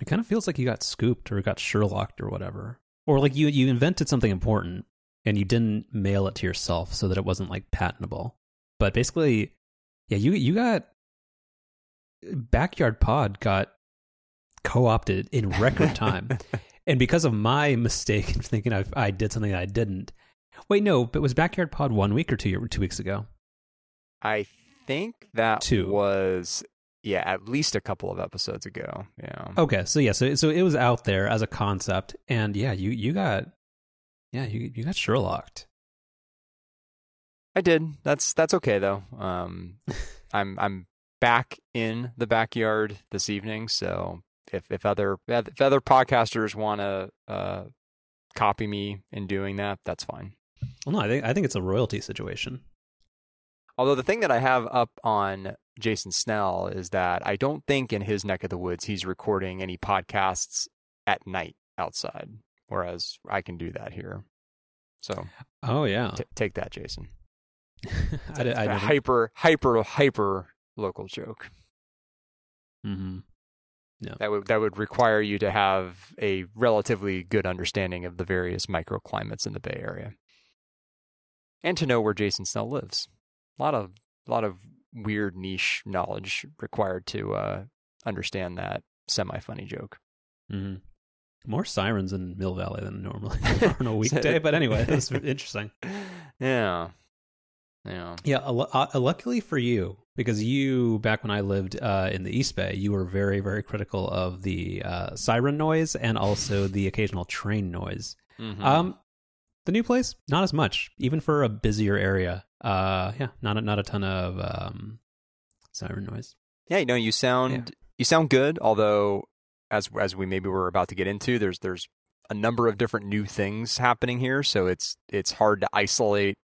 It kind of feels like you got scooped or got Sherlocked or whatever, or like you you invented something important and you didn't mail it to yourself so that it wasn't like patentable. But basically, yeah, you you got backyard pod got co-opted in record time, and because of my mistake in thinking I, I did something that I didn't. Wait, no, but was backyard pod one week or two two weeks ago? I think that Two. was yeah, at least a couple of episodes ago. Yeah. Okay, so yeah, so so it was out there as a concept, and yeah, you you got yeah you you got Sherlocked. I did. That's that's okay though. Um, I'm I'm back in the backyard this evening, so if if other if other podcasters want to uh, copy me in doing that, that's fine. Well, no, I think I think it's a royalty situation. Although the thing that I have up on Jason Snell is that I don't think in his neck of the woods he's recording any podcasts at night outside, whereas I can do that here. So Oh yeah, t- take that, Jason. I, did- I a hyper, hyper, hyper local joke. Mhm. That would that would require you to have a relatively good understanding of the various microclimates in the Bay Area, and to know where Jason Snell lives. A lot of a lot of weird niche knowledge required to uh, understand that semi funny joke. Mhm. More sirens in Mill Valley than normally on a weekday, but anyway, that's interesting. Yeah, yeah. Yeah, uh, uh, luckily for you, because you back when I lived uh, in the East Bay, you were very very critical of the uh, siren noise and also the occasional train noise. Mhm. Um, the new place, not as much, even for a busier area. Uh, yeah, not a, not a ton of um, siren noise. Yeah, you know, you sound you sound good. Although, as as we maybe were about to get into, there's there's a number of different new things happening here, so it's it's hard to isolate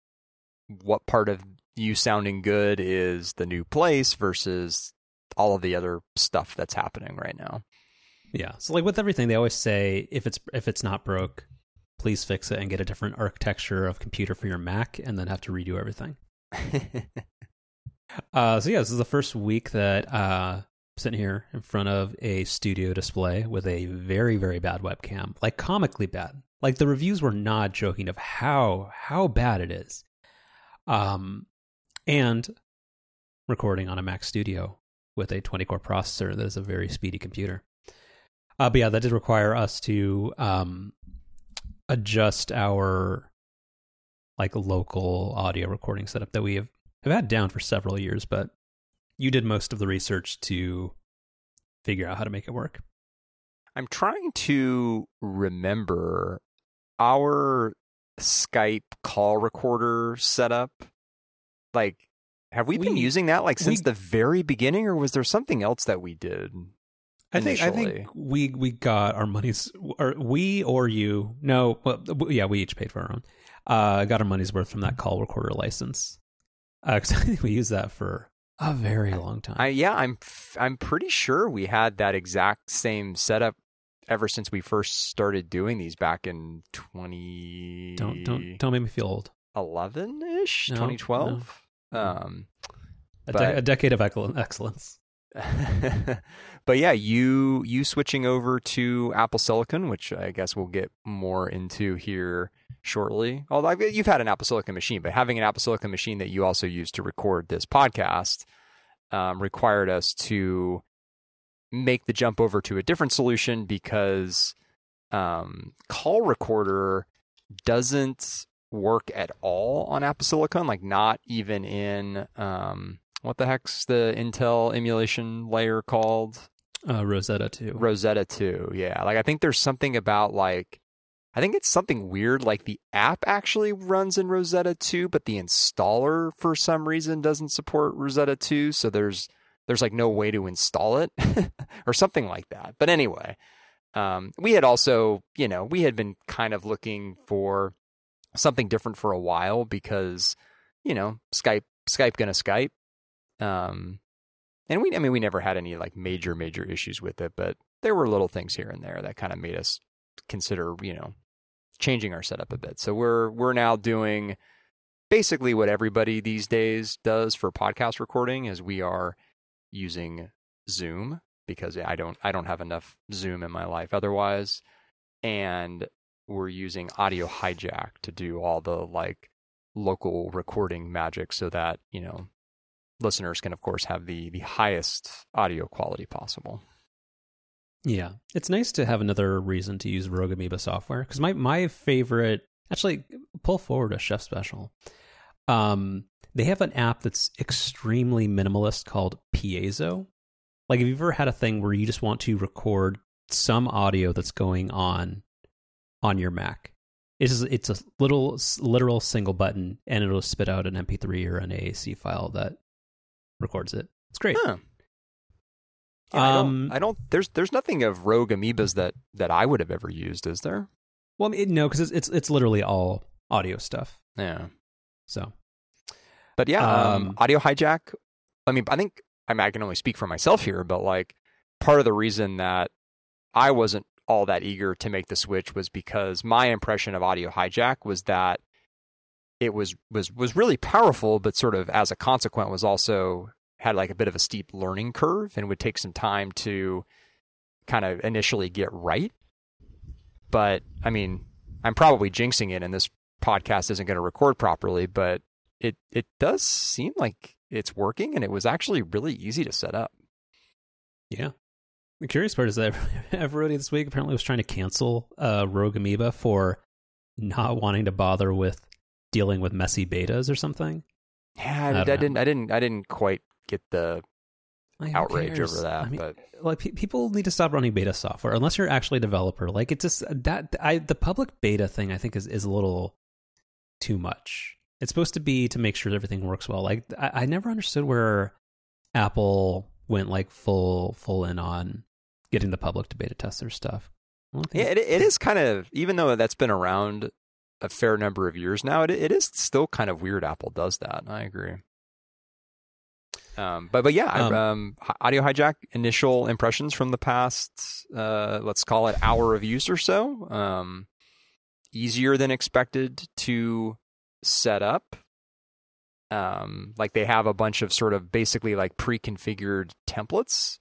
what part of you sounding good is the new place versus all of the other stuff that's happening right now. Yeah, so like with everything, they always say if it's if it's not broke, please fix it and get a different architecture of computer for your Mac, and then have to redo everything. Uh, so yeah, this is the first week that uh, I'm sitting here in front of a studio display with a very very bad webcam, like comically bad. Like the reviews were not joking of how how bad it is. Um, and recording on a Mac Studio with a 20 core processor that is a very speedy computer. Uh, but yeah, that did require us to um, adjust our like local audio recording setup that we have, have had down for several years, but you did most of the research to figure out how to make it work. I'm trying to remember our Skype call recorder setup. Like, have we, been using that like since we- the very beginning, or was there something else that we did? I think I think we we got our money's or we or you no well yeah we each paid for our own uh got our money's worth from that call recorder license because I think we used that for a very long time. I yeah, I'm I'm pretty sure we had that exact same setup ever since we first started doing these back in 20 don't don't don't make me feel old. 11 ish, No, 2012. no. Um, A, de- a decade of excellence. but yeah, you you switching over to Apple Silicon, which I guess we'll get more into here shortly. Although you've had an Apple Silicon machine, but having an Apple Silicon machine that you also use to record this podcast um, required us to make the jump over to a different solution because um, call recorder doesn't work at all on Apple Silicon, like not even in um, what the heck's the Intel emulation layer called? Uh, Rosetta 2. Rosetta 2. Yeah. Like I think there's something about like I think it's something weird like the app actually runs in Rosetta 2 but the installer for some reason doesn't support Rosetta 2 so there's there's like no way to install it or something like that. But anyway, um, we had also, you know, we had been kind of looking for something different for a while because, you know, Skype Skype gonna Skype. Um, and we, I mean, we never had any like major, major issues with it, but there were little things here and there that kind of made us consider, you know, changing our setup a bit. So we're we're now doing basically what everybody these days does for podcast recording, is we are using Zoom because I don't I don't have enough Zoom in my life otherwise, and we're using Audio Hijack to do all the like local recording magic, so that you know listeners can of course have the the highest audio quality possible. Yeah, it's nice to have another reason to use Rogue Amoeba software because my my favorite actually pull forward a chef special. Um, they have an app that's extremely minimalist called Piezo. Like, have you ever had a thing where you just want to record some audio that's going on on your Mac? It's it's a little literal single button, and it'll spit out an MP3 or an AAC file that records it. It's great. Huh. Yeah, I, Um, don't, I don't. There's there's nothing of Rogue Amoebas that that I would have ever used, is there? Well, I mean, no, because it's, it's it's literally all audio stuff. Yeah. So But yeah, um, Um, audio hijack. I mean, I think I, mean, I can only speak for myself here, but like part of the reason that I wasn't all that eager to make the switch was because my impression of audio hijack was that it was was was really powerful, but sort of as a consequence was also had like a bit of a steep learning curve and would take some time to kind of initially get right. But I mean, I'm probably jinxing it, and this podcast isn't going to record properly, but it it does seem like it's working, and it was actually really easy to set up. Yeah. The curious part is that everybody this week apparently was trying to cancel uh, Rogue Amoeba for not wanting to bother with dealing with messy betas or something. Yeah, I, I I didn't, I didn't, I didn't quite get the Like, outrage cares? over that, I mean, but like pe- people need to stop running beta software unless you're actually a developer. Like it just that I the public beta thing I think is is a little too much. It's supposed to be to make sure everything works well. Like I, I never understood where Apple went like full full in on getting the public to beta test their stuff. I don't think- yeah, it, it is kind of even though that's been around a fair number of years now, it it is still kind of weird. Apple does that. I agree. Um, but but yeah, Um, um, audio hijack initial impressions from the past, uh, let's call it hour of use or so. Um, easier than expected to set up. Um, like they have a bunch of sort of basically like pre-configured templates,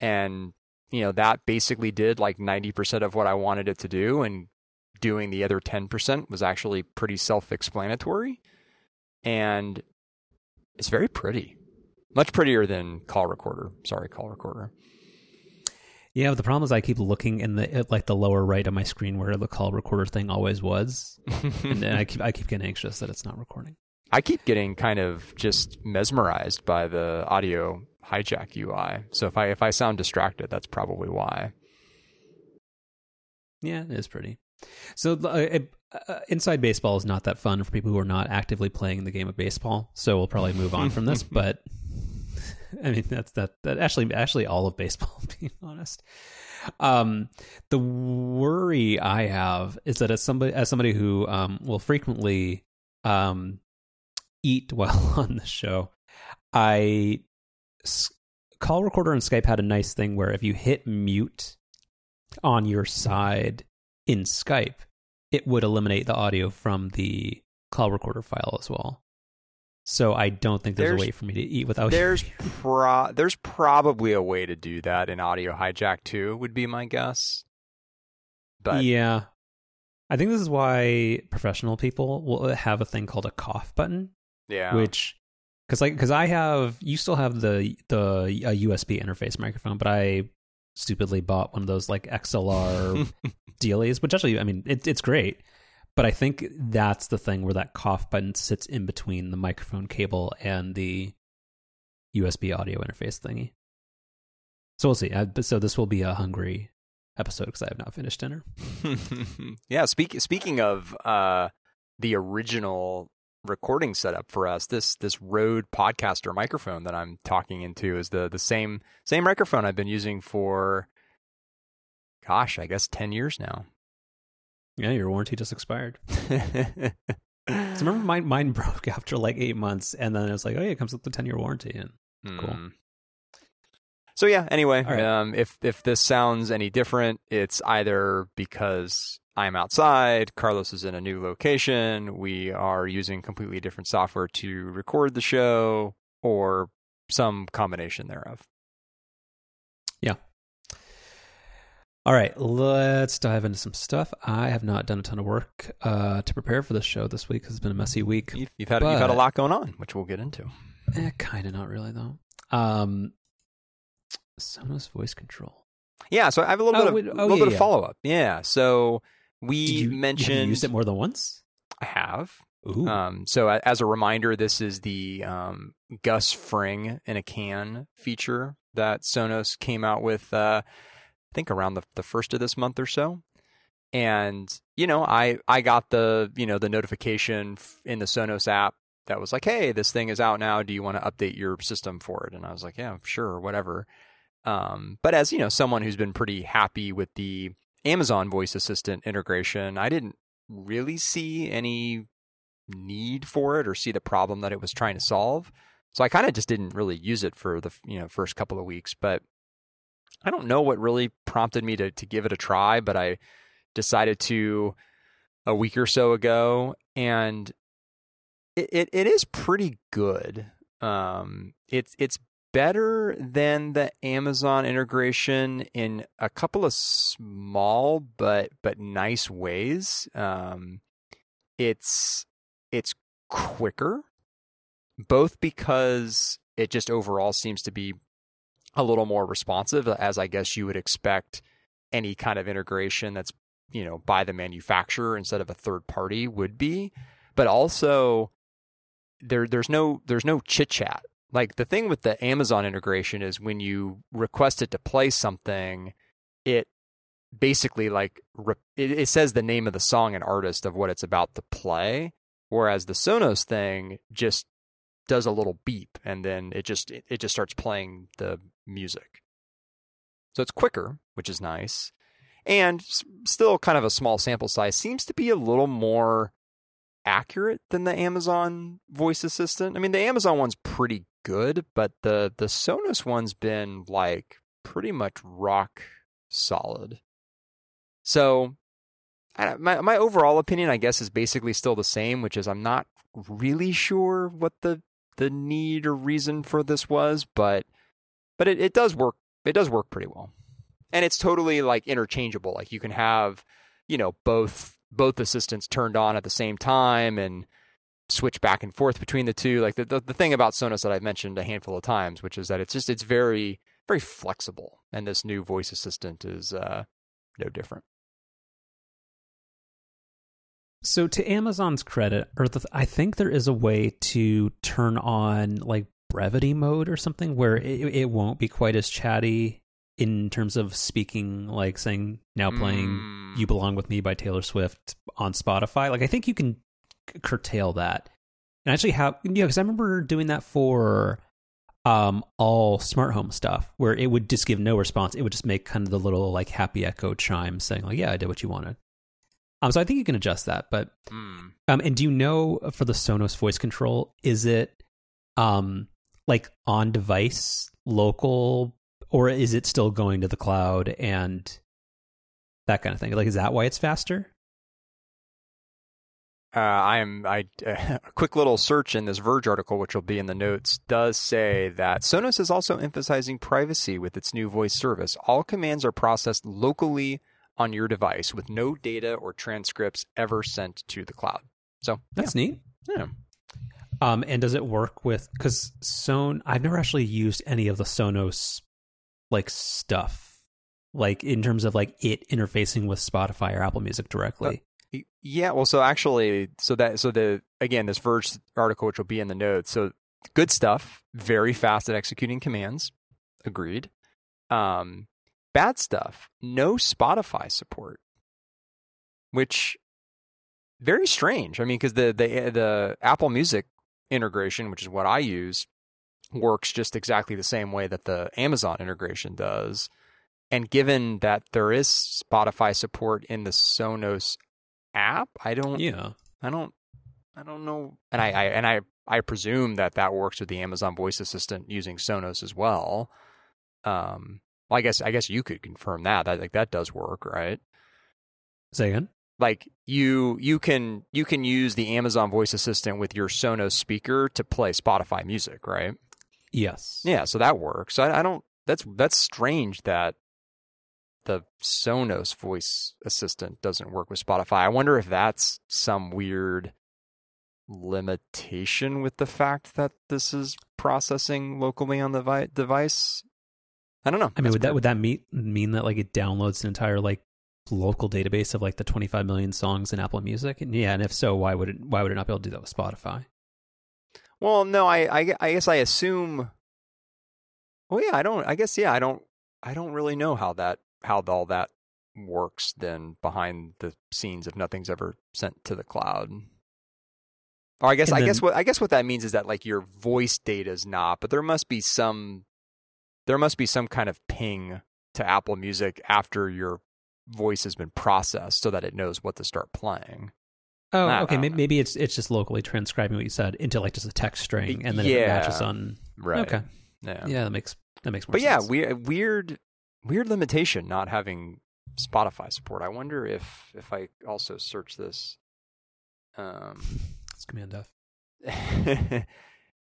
and you know that basically did like ninety percent of what I wanted it to do, and doing the other ten percent was actually pretty self-explanatory, and it's very pretty. Much prettier than call recorder. Sorry, call recorder. Yeah, but the problem is I keep looking in the at like the lower right of my screen where the call recorder thing always was, and then I keep I keep getting anxious that it's not recording. I keep getting kind of just mesmerized by the audio hijack UI. So if I if I sound distracted, that's probably why. Yeah, it is pretty. So uh, uh, inside baseball is not that fun for people who are not actively playing the game of baseball. So we'll probably move on from this. But I mean, that's that. That actually, actually, all of baseball. Being honest, um, the worry I have is that as somebody as somebody who um, will frequently um, eat while on the show, I call recorder and Skype had a nice thing where if you hit mute on your side in Skype, it would eliminate the audio from the call recorder file as well. So I don't think there's, There's- a way for me to eat without. There's pro- there's probably a way to do that in audio hijack too. Would be my guess. But yeah, I think this is why professional people will have a thing called a cough button, yeah, which because like because I have you still have the the uh, USB interface microphone, but I stupidly bought one of those like XLR DLAs, which actually I mean it, it's great, but I think that's the thing where that cough button sits in between the microphone cable and the USB audio interface thingy. So we'll see. So this will be a hungry episode because I have not finished dinner. yeah. Speak, speaking of uh, the original recording setup for us, this this Rode Podcaster microphone that I'm talking into is the the same same microphone I've been using for, gosh, I guess ten years now. Yeah, your warranty just expired. So remember mine mine broke after like eight months, and then it was like, oh yeah, it comes with the ten year warranty. And Cool. Hmm. So yeah, anyway, right. um, if if this sounds any different, it's either because I'm outside, Carlos is in a new location, we are using completely different software to record the show, or some combination thereof. Yeah. All right, let's dive into some stuff. I have not done a ton of work uh, to prepare for this show this week. It's been a messy week. You've, you've had you've had a lot going on, which we'll get into. Eh, kind of not really though. Um, Sonos voice control. Yeah, so I have a little Oh, bit of wait, oh, little yeah, bit yeah. of follow up. Yeah, so we you mentioned have you used it more than once? I have. Um, so as a reminder, this is the um, Gus Fring in a can feature that Sonos came out with. Uh, I think around the the first of this month or so. And you know, I I got the you know the notification in the Sonos app that was like, hey, this thing is out now. Do you want to update your system for it? And I was like, yeah, sure, whatever. Um, but as you know, someone who's been pretty happy with the Amazon voice assistant integration, I didn't really see any need for it or see the problem that it was trying to solve. So I kind of just didn't really use it for the you know first couple of weeks, but I don't know what really prompted me to to give it a try, but I decided to a week or so ago and it it, it is pretty good. Um it's it's better than the Amazon integration in a couple of small but but nice ways. Um it's it's quicker both because it just overall seems to be a little more responsive as I guess you would expect any kind of integration that's you know by the manufacturer instead of a third party would be but also there there's no there's no chit chat like the thing with the Amazon integration is when you request it to play something it basically like it, says the name of the song and artist of what it's about to play whereas the Sonos thing just does a little beep and then it just it just starts playing the music. So it's quicker which is nice and still kind of a small sample size seems to be a little more accurate than the Amazon voice assistant. I mean, the Amazon one's pretty good, but the the Sonos one's been like pretty much rock solid. So, my my overall opinion, I guess, is basically still the same, which is I'm not really sure what the the need or reason for this was, but but it, it does work. It does work pretty well, and it's totally like interchangeable. Like you can have, you know, both both assistants turned on at the same time and switch back and forth between the two. Like the, the the thing about Sonos that I've mentioned a handful of times, which is that it's just it's very very flexible, and this new voice assistant is uh, no different. So to Amazon's credit, or I think there is a way to turn on like brevity mode or something where it, it won't be quite as chatty in terms of speaking, like saying now playing Mm. "You Belong with Me" by Taylor Swift on Spotify. Like I think you can c- curtail that, and actually have you know because I remember doing that for um all smart home stuff where it would just give no response. It would just make kind of the little like happy echo chime saying like yeah I did what you wanted. Um, so I think you can adjust that, but Mm. um, and do you know for the Sonos voice control, is it um like on device, local, or is it still going to the cloud and that kind of thing? Like, is that why it's faster? Uh, I am. I a quick little search in this Verge article, which will be in the notes, does say that Sonos is also emphasizing privacy with its new voice service. All commands are processed locally on your device, with no data or transcripts ever sent to the cloud. So That's neat. yeah. Um, and does it work with because Son? I've never actually used any of the Sonos like stuff, like in terms of like it interfacing with Spotify or Apple Music directly. Y- Yeah, well, so actually, so that so the again this Verge article, which will be in the notes. So good stuff, very fast at executing commands. Agreed. Um, bad stuff, no Spotify support, which very strange. I mean, because the the the Apple Music integration, which is what I use, works just exactly the same way that the Amazon integration does. And given that there is Spotify support in the Sonos app, I don't, yeah. I don't, I don't know. And I, I and I, I presume that that works with the Amazon Voice Assistant using Sonos as well. Um, well, I guess, I guess you could confirm that. That like that does work, right? Say again. like you you can you can use the Amazon voice assistant with your Sonos speaker to play Spotify music, right? Yes. Yeah, so that works. I, I don't that's that's strange that the Sonos voice assistant doesn't work with Spotify. I wonder if that's some weird limitation with the fact that this is processing locally on the vi- device. I don't know. I mean, That's would that would that mean mean that like it downloads an entire like local database of like the 25 million songs in Apple Music? And yeah, and if so, why would it why would it not be able to do that with Spotify? Well, no, I, I, I guess I assume. Well, yeah, I don't. I guess yeah, I don't. I don't really know how that how all that works then behind the scenes if nothing's ever sent to the cloud. Or I guess And I guess what I guess what that means is that like your voice data is not, but there must be some there must be some kind of ping to Apple Music after your voice has been processed so that it knows what to start playing. Oh, I- I okay. don't know. Maybe it's it's just locally transcribing what you said into like just a text string, and then if it matches on. Right. Okay. Yeah. Yeah, that makes that makes more sense. But yeah, sense. weird, weird, weird limitation not having Spotify support. I wonder if if I also search this. Um, it's command F.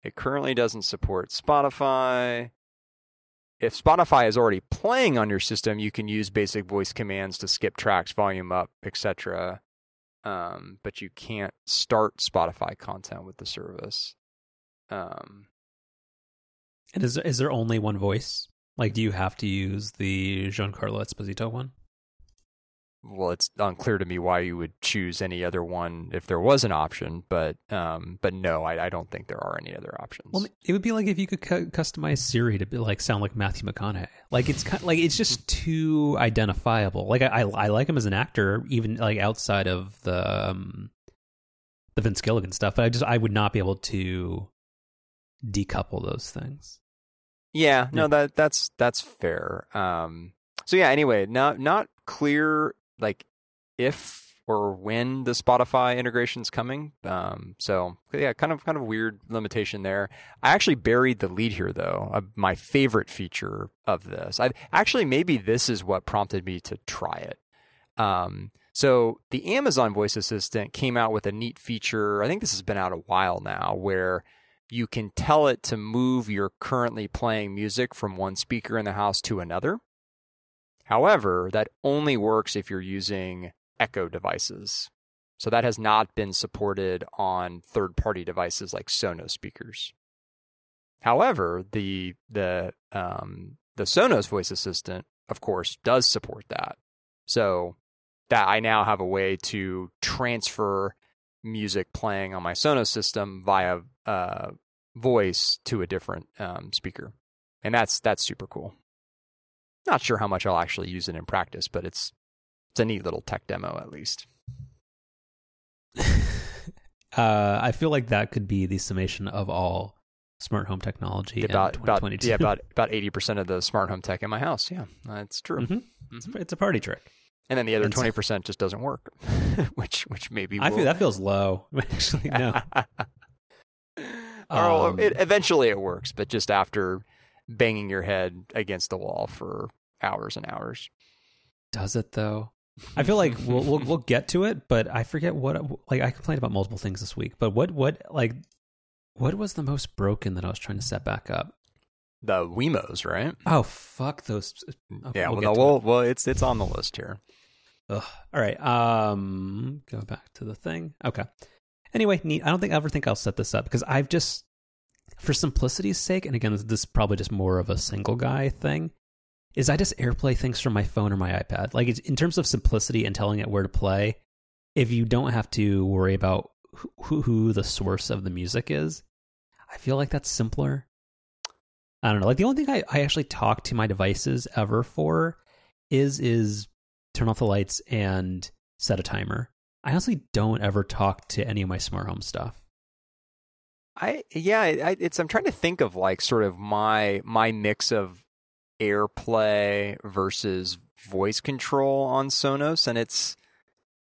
it currently doesn't support Spotify. If Spotify is already playing on your system, you can use basic voice commands to skip tracks, volume up, etc. Um, but you can't start Spotify content with the service. Um, And is is there only one voice? Like, do you have to use the Giancarlo Esposito one? Well, it's unclear to me why you would choose any other one if there was an option, but um, but no, I, I don't think there are any other options. Well, it would be like if you could cu- customize Siri to be like sound like Matthew McConaughey. Like it's kind like it's just too identifiable. Like I, I I like him as an actor, even like outside of the um, the Vince Gilligan stuff. But I just I would not be able to decouple those things. yeah, no, Yeah. that that's that's fair. Um, so yeah, anyway, not not clear like if or when the Spotify integration's coming. Um, so yeah, kind of kind of weird limitation there. I actually buried the lead here though. Uh, my favorite feature of this, I actually maybe this is what prompted me to try it. Um, so the Amazon Voice Assistant came out with a neat feature. I think this has been out a while now, where you can tell it to move your currently playing music from one speaker in the house to another. However, that only works if you're using Echo devices. So that has not been supported on third-party devices like Sonos speakers. However, the the um, the Sonos voice assistant, of course, does support that. So that I now have a way to transfer music playing on my Sonos system via uh, voice to a different um, speaker, and that's that's super cool. Not sure how much I'll actually use it in practice, but it's it's a neat little tech demo at least. uh, I feel like that could be the summation of all smart home technology about in about 2022. yeah about about eighty percent of the smart home tech in my house. Yeah, that's true. Mhm. It's, a- it's a party trick. And then the other And twenty percent just doesn't work, which which maybe I will- feel that feels low. Actually, no. or Um, it, eventually it works, but just after banging your head against the wall for hours and hours. Does it though? I feel like we'll, we'll we'll get to it, but I forget what like I complained about multiple things this week. But what what like what was the most broken that I was trying to set back up? the Wemos, right? Oh fuck those! Okay, yeah, we'll well, no, to well, well, it's it's on the list here. Ugh. All right, um, go back to the thing. Okay. Anyway, neat. I don't think I ever think I'll set this up because I've just, for simplicity's sake, and again, this is probably just more of a single guy thing. Is I just AirPlay things from my phone or my iPad. Like in terms of simplicity and telling it where to play, if you don't have to worry about who, who, who the source of the music is, I feel like that's simpler. I don't know. Like the only thing I, I actually talk to my devices ever for is is turn off the lights and set a timer. I honestly don't ever talk to any of my smart home stuff. I yeah, I, it's I'm trying to think of like sort of my my mix of AirPlay versus voice control on Sonos, and it's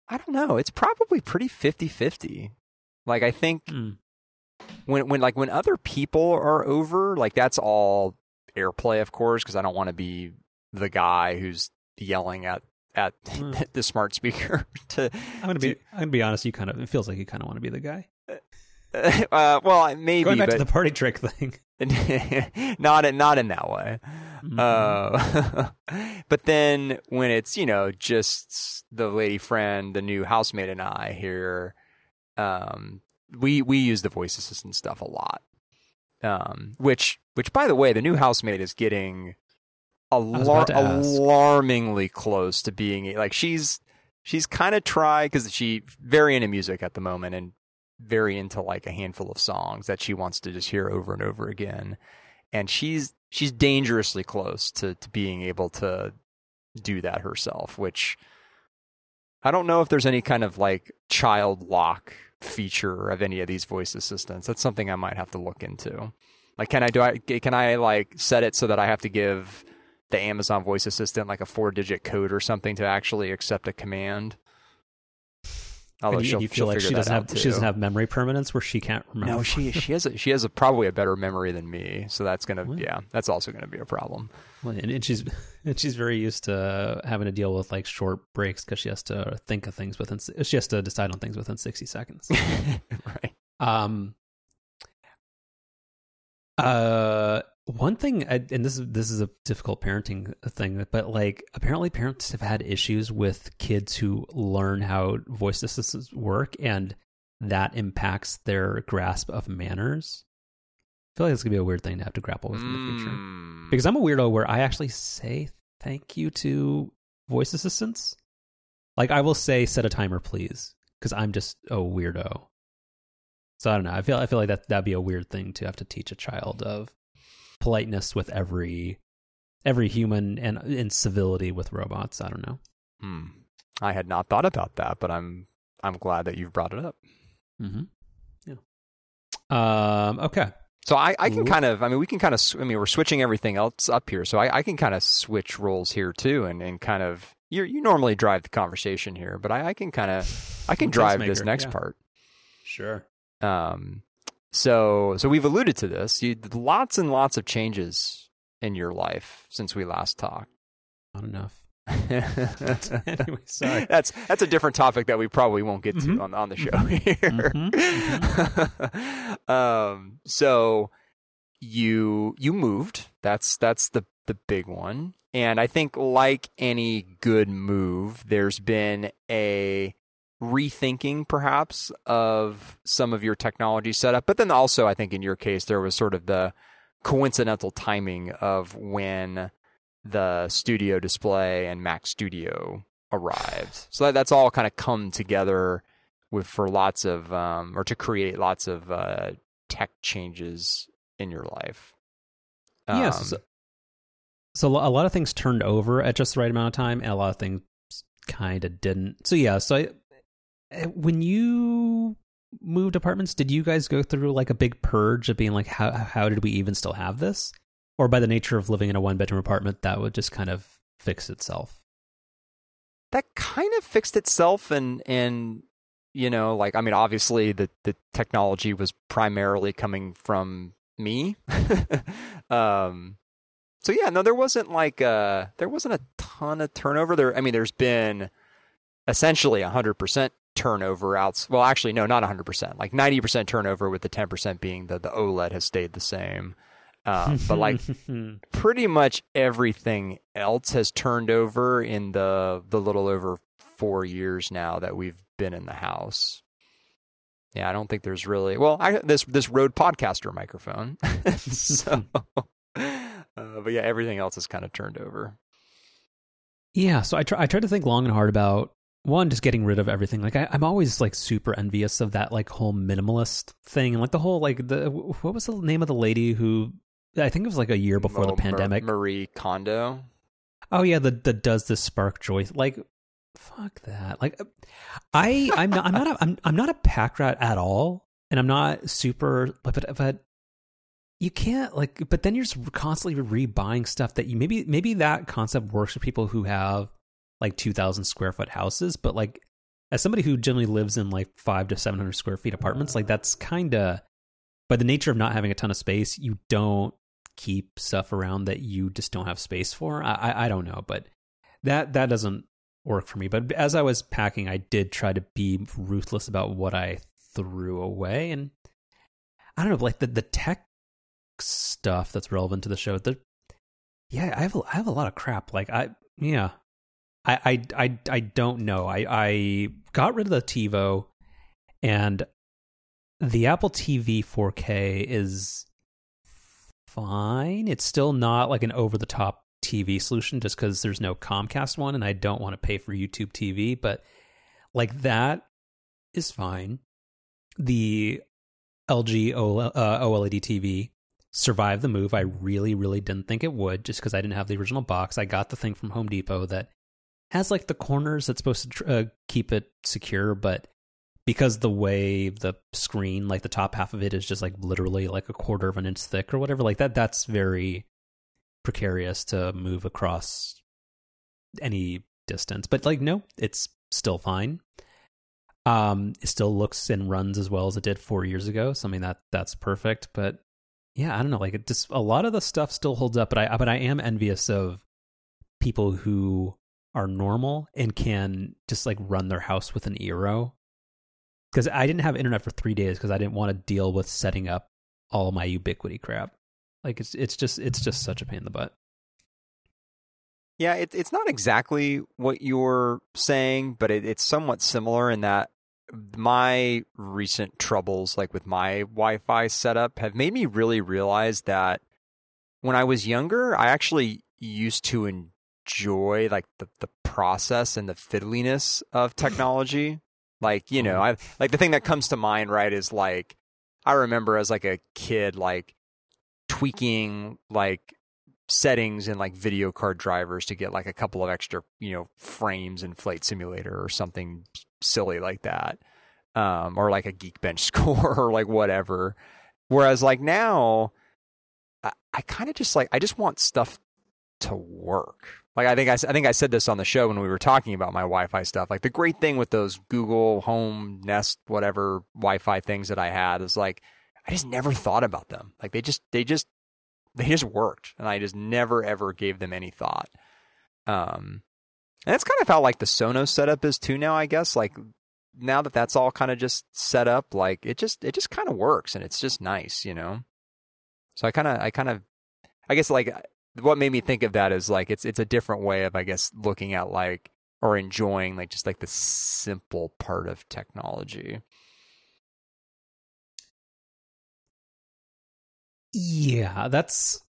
I don't know, it's probably pretty 50-50. Like I think Mm. when when like when other people are over, like that's all AirPlay, of course, because I don't want to be the guy who's yelling at at Mm. the smart speaker to I'm gonna be I'm gonna be honest. You kind of it feels like you kind of want to be the guy. uh, well maybe Going back but to the party trick thing. not in not in that way. Mhm. Uh, but then when it's you know just the lady friend, the new housemate, and I here, um, we we use the voice assistant stuff a lot. Um, which which by the way, the new housemate is getting alar- about to ask. alarmingly close to being like she's she's kind of tried because she very into music at the moment and very into like a handful of songs that she wants to just hear over and over again. And she's she's dangerously close to to being able to do that herself which i don't know if there's any kind of like child lock feature of any of these voice assistants. That's something i might have to look into. Like can i do i can i like set it so that i have to give the amazon voice assistant like a four digit code or something to actually accept a command Although and you, and you feel like she doesn't have she doesn't have memory permanence where she can't remember. No, she she has a, she has a, probably a better memory than me, so that's gonna What? yeah, that's also gonna be a problem. Well, and, and she's and she's very used to having to deal with like short breaks because she has to think of things within she has to decide on things within sixty seconds. right. Um. Uh, one thing, and this is this is a difficult parenting thing, but like apparently parents have had issues with kids who learn how voice assistants work, and that impacts their grasp of manners. I feel like it's gonna be a weird thing to have to grapple with in the future Mm. because I'm a weirdo where I actually say thank you to voice assistants. Like I will say set a timer please because I'm just a weirdo. So I don't know. I feel I feel like that that'd be a weird thing to have to teach a child of politeness with every every human and and civility with robots. I don't know. Hmm. I had not thought about that, but I'm I'm glad that you've brought it up. Mm-hmm. Yeah. Um. Okay. So I, I can Ooh. kind of I mean we can kind of I mean we're switching everything else up here, so I, I can kind of switch roles here too, and, and kind of you you normally drive the conversation here, but I, I can kind of I can drive this next yeah. part. Sure. Um, so so we've alluded to this. You lots and lots of changes in your life since we last talked. Not enough. anyway, sorry. That's that's a different topic that we probably won't get to Mhm. on on the show here. Mhm, um, so you you moved. That's that's the the big one. And I think like any good move, there's been a rethinking perhaps of some of your technology setup. But then also I think in your case there was sort of the coincidental timing of when the studio display and Mac Studio arrived. So that, that's all kind of come together with for lots of um, or to create lots of uh, tech changes in your life. Yes. Um, so, so a lot of things turned over at just the right amount of time, and a lot of things kind of didn't. So yeah. So I, when you moved apartments, did you guys go through like a big purge of being like, how how did we even still have this? Or by the nature of living in a one bedroom apartment, that would just kind of fix itself. that kind of fixed itself and and you know like i mean obviously the the technology was primarily coming from me um so yeah no there wasn't like uh there wasn't a ton of turnover there i mean there's been essentially 100% turnover outs well actually no not 100% like 90% turnover with the 10% being the the oled has stayed the same um, but like pretty much everything else has turned over in the the little over four years now that we've been in the house. Yeah, I don't think there's really well I, this this Rode Podcaster microphone. so, uh, but yeah, everything else is kind of turned over. Yeah, so I try I tried to think long and hard about one just getting rid of everything. Like I, I'm always like super envious of that like whole minimalist thing and like the whole like the what was the name of the lady who I think it was like a year before Oh, the pandemic. Marie Kondo. oh yeah, the the does this spark joy like fuck that. Like I I'm not I'm not a, I'm I'm not a pack rat at all, and I'm not super but but, but you can't like but then you're just constantly rebuying stuff that you maybe maybe that concept works for people who have like 2000 square foot houses but like as somebody who generally lives in like 5 to 700 square feet apartments like that's kind of by the nature of not having a ton of space you don't keep stuff around that you just don't have space for i i, I don't know but that that doesn't work for me but as i was packing i did try to be ruthless about what i threw away and i don't know like the, the tech stuff that's relevant to the show. The, yeah, I have a, I have a lot of crap. Like I yeah, I I I, I don't know. I I got rid of the TiVo, and the Apple TV 4K is fine. It's still not like an over the top TV solution just because there's no Comcast one, and I don't want to pay for YouTube TV. But like that is fine. The LG OLED uh, TV survived the move. I really, really didn't think it would just because I didn't have the original box. I got the thing from Home Depot that has like the corners that's supposed to tr- uh, keep it secure, but because the way the screen, like the top half of it, is just like literally like a quarter of an inch thick or whatever, like that, that's very precarious to move across any distance. But like, no, it's still fine. Um, it still looks and runs as well as it did four years ago. So I mean that that's perfect. But yeah, I don't know. Like it just a lot of the stuff still holds up. But I but I am envious of people who are normal and can just like run their house with an Eero. Because I didn't have internet for three days because I didn't want to deal with setting up all my Ubiquiti crap. Like it's it's just it's just such a pain in the butt. Yeah, it, it's not exactly what you're saying, but it, it's somewhat similar in that my recent troubles, like with my Wi Fi setup, have made me really realize that when I was younger, I actually used to enjoy like the, the process and the fiddliness of technology. like, you know, mm-hmm. I like the thing that comes to mind, right, is like I remember as like a kid, like tweaking like settings in like video card drivers to get like a couple of extra, you know, frames in Flight Simulator or something silly like that. Um, or like a Geekbench score or like whatever. Whereas like now, I, I kind of just like I just want stuff to work. Like I think I, I think I said this on the show when we were talking about my Wi-Fi stuff. Like the great thing with those Google Home Nest whatever Wi-Fi things that I had is like I just never thought about them. Like they just they just they just worked, and I just never ever gave them any thought. Um, and that's kind of how like the Sonos setup is too now. I guess like now that that's all kind of just set up, like it just it just kind of works, and it's just nice, you know. So I kind of I kind of I guess like what made me think of that is like it's it's a different way of I guess looking at like or enjoying like just like the simple part of technology. Yeah, that's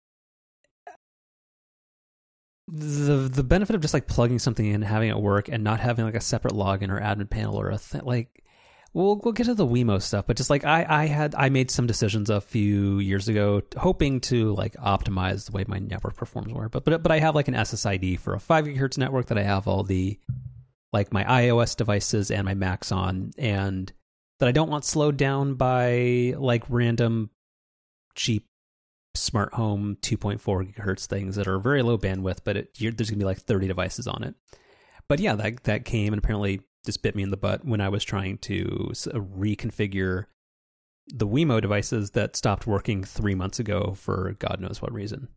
the the benefit of just like plugging something in, having it work, and not having like a separate login or admin panel or a thing. Like, we'll we'll get to the Wemo stuff, but just like I I had I made some decisions a few years ago, hoping to like optimize the way my network performs were. But but but I have like an SSID for a five gigahertz network that I have all the like my iOS devices and my Macs on, and that I don't want slowed down by like random cheap smart home 2.4 gigahertz things that are very low bandwidth, but it, there's to be like 30 devices on it. But yeah, that that came and apparently just bit me in the butt when I was trying to uh, reconfigure the Wemo devices that stopped working three months ago for God knows what reason.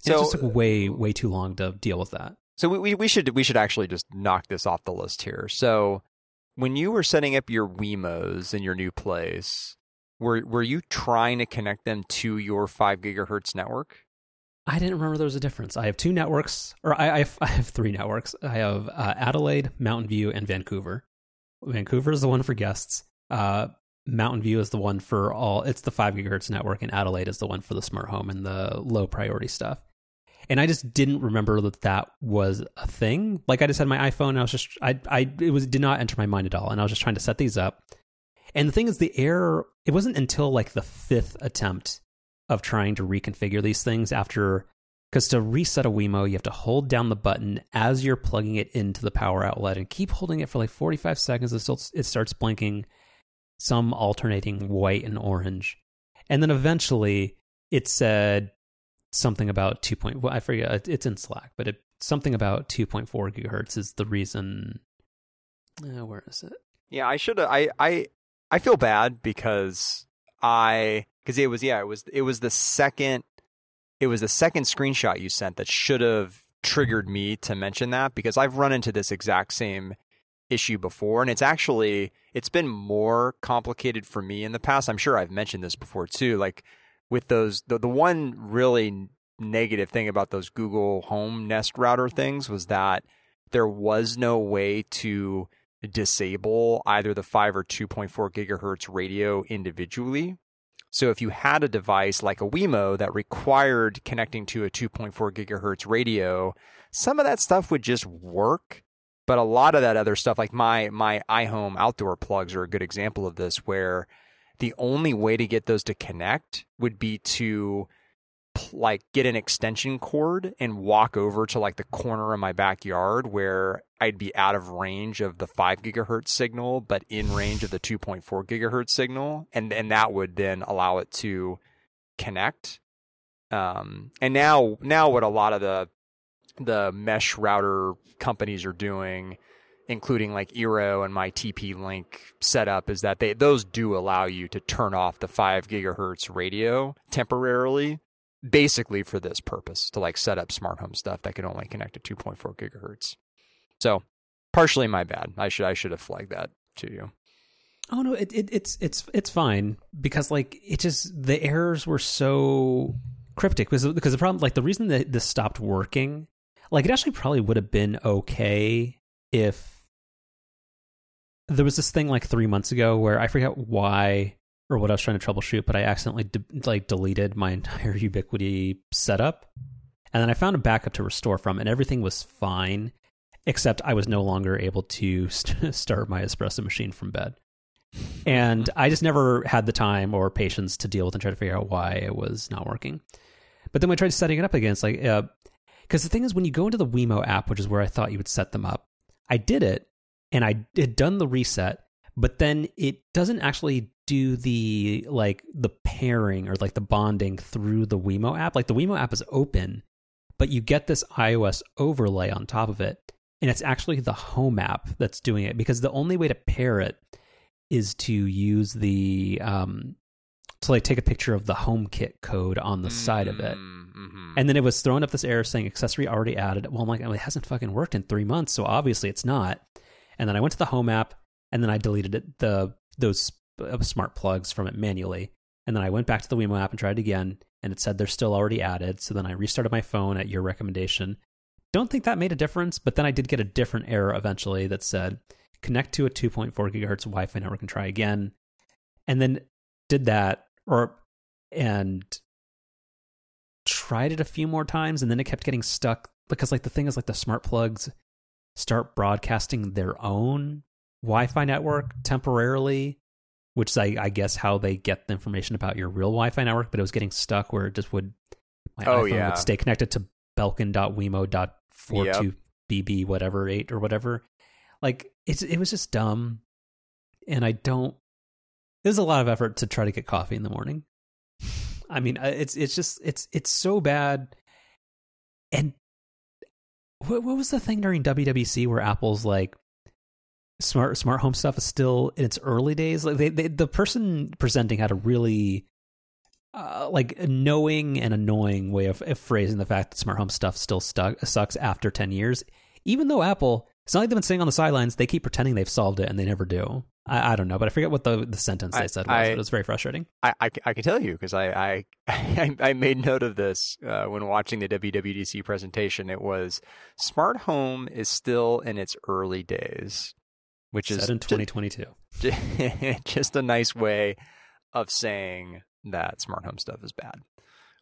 So, it just took way way too long to deal with that. So we we should we should actually just knock this off the list here. So when you were setting up your Wemos in your new place, were were you trying to connect them to your five gigahertz network? I didn't remember there was a difference. I have two networks, or I, I, have, I have three networks. I have uh, Adelaide, Mountain View, and Vancouver. Vancouver is the one for guests. Uh, Mountain View is the one for all. It's the five gigahertz network, and Adelaide is the one for the smart home and the low priority stuff. And I just didn't remember that that was a thing. Like I just had my iPhone. I was just I I it was did not enter my mind at all, and I was just trying to set these up. And the thing is, the error, it wasn't until like the fifth attempt of trying to reconfigure these things after, because to reset a Wemo, you have to hold down the button as you're plugging it into the power outlet and keep holding it for like 45 seconds until it starts blinking some alternating white and orange. And then eventually it said something about 2. Well, I forget, it's in Slack, but it, something about 2.4 gigahertz is the reason. Uh, where is it? Yeah, I should. I, I I feel bad because I because it was yeah it was it was the second it was the second screenshot you sent that should have triggered me to mention that because I've run into this exact same issue before and it's actually it's been more complicated for me in the past. I'm sure I've mentioned this before too. Like with those the, the one really negative thing about those Google Home Nest router things was that there was no way to disable either the 5 or 2.4 gigahertz radio individually. So if you had a device like a Wemo that required connecting to a 2.4 gigahertz radio, some of that stuff would just work, but a lot of that other stuff like my my iHome outdoor plugs are a good example of this where the only way to get those to connect would be to like get an extension cord and walk over to like the corner of my backyard where I'd be out of range of the 5 gigahertz signal but in range of the 2.4 gigahertz signal and and that would then allow it to connect. Um, and now now what a lot of the the mesh router companies are doing including like Eero and my TP Link setup is that they those do allow you to turn off the 5 gigahertz radio temporarily basically for this purpose to like set up smart home stuff that can only connect to 2.4 gigahertz. So, partially my bad. I should I should have flagged that to you. Oh no, it, it it's it's it's fine because like it just the errors were so cryptic because because the problem like the reason that this stopped working like it actually probably would have been okay if there was this thing like three months ago where I forget why or what I was trying to troubleshoot, but I accidentally de- like deleted my entire Ubiquiti setup, and then I found a backup to restore from, and everything was fine, except I was no longer able to st- start my espresso machine from bed, and I just never had the time or patience to deal with and try to figure out why it was not working. But then I tried setting it up again, it's like, because uh, the thing is, when you go into the Wemo app, which is where I thought you would set them up, I did it, and I had done the reset, but then it doesn't actually do the like the pairing or like the bonding through the Wemo app. Like the Wemo app is open, but you get this iOS overlay on top of it. And it's actually the home app that's doing it because the only way to pair it is to use the um to like take a picture of the HomeKit code on the mm-hmm. side of it. Mm-hmm. And then it was throwing up this error saying accessory already added. Well, I'm like, it hasn't fucking worked in three months, so obviously it's not. And then I went to the home app and then I deleted it, the those uh, smart plugs from it manually. And then I went back to the Wemo app and tried again, and it said they're still already added. So then I restarted my phone at your recommendation. Don't think that made a difference, but then I did get a different error eventually that said connect to a 2.4 gigahertz Wi-Fi network and try again. And then did that, or and tried it a few more times, and then it kept getting stuck because like the thing is like the smart plugs start broadcasting their own Wi-Fi network temporarily which is I, I, guess how they get the information about your real Wi-Fi network. But it was getting stuck where it just would my oh, iPhone yeah. would stay connected to Belkin.wemo.42 BB whatever eight or whatever. Like it's it was just dumb, and I don't. It was a lot of effort to try to get coffee in the morning. I mean, it's it's just it's it's so bad. And what what was the thing during WWDC where Apple's like, smart smart home stuff is still in its early days. Like they, they the person presenting had a really uh, like knowing and annoying way of, of, phrasing the fact that smart home stuff still stuck, sucks after 10 years. Even though Apple, it's not like they've been sitting on the sidelines, they keep pretending they've solved it and they never do. I, I don't know, but I forget what the, the sentence I, they said was. I, it was very frustrating. I, I, I can tell you because I, I, I made note of this uh, when watching the WWDC presentation. It was smart home is still in its early days which Set is in 2022. Just, just a nice way of saying that smart home stuff is bad,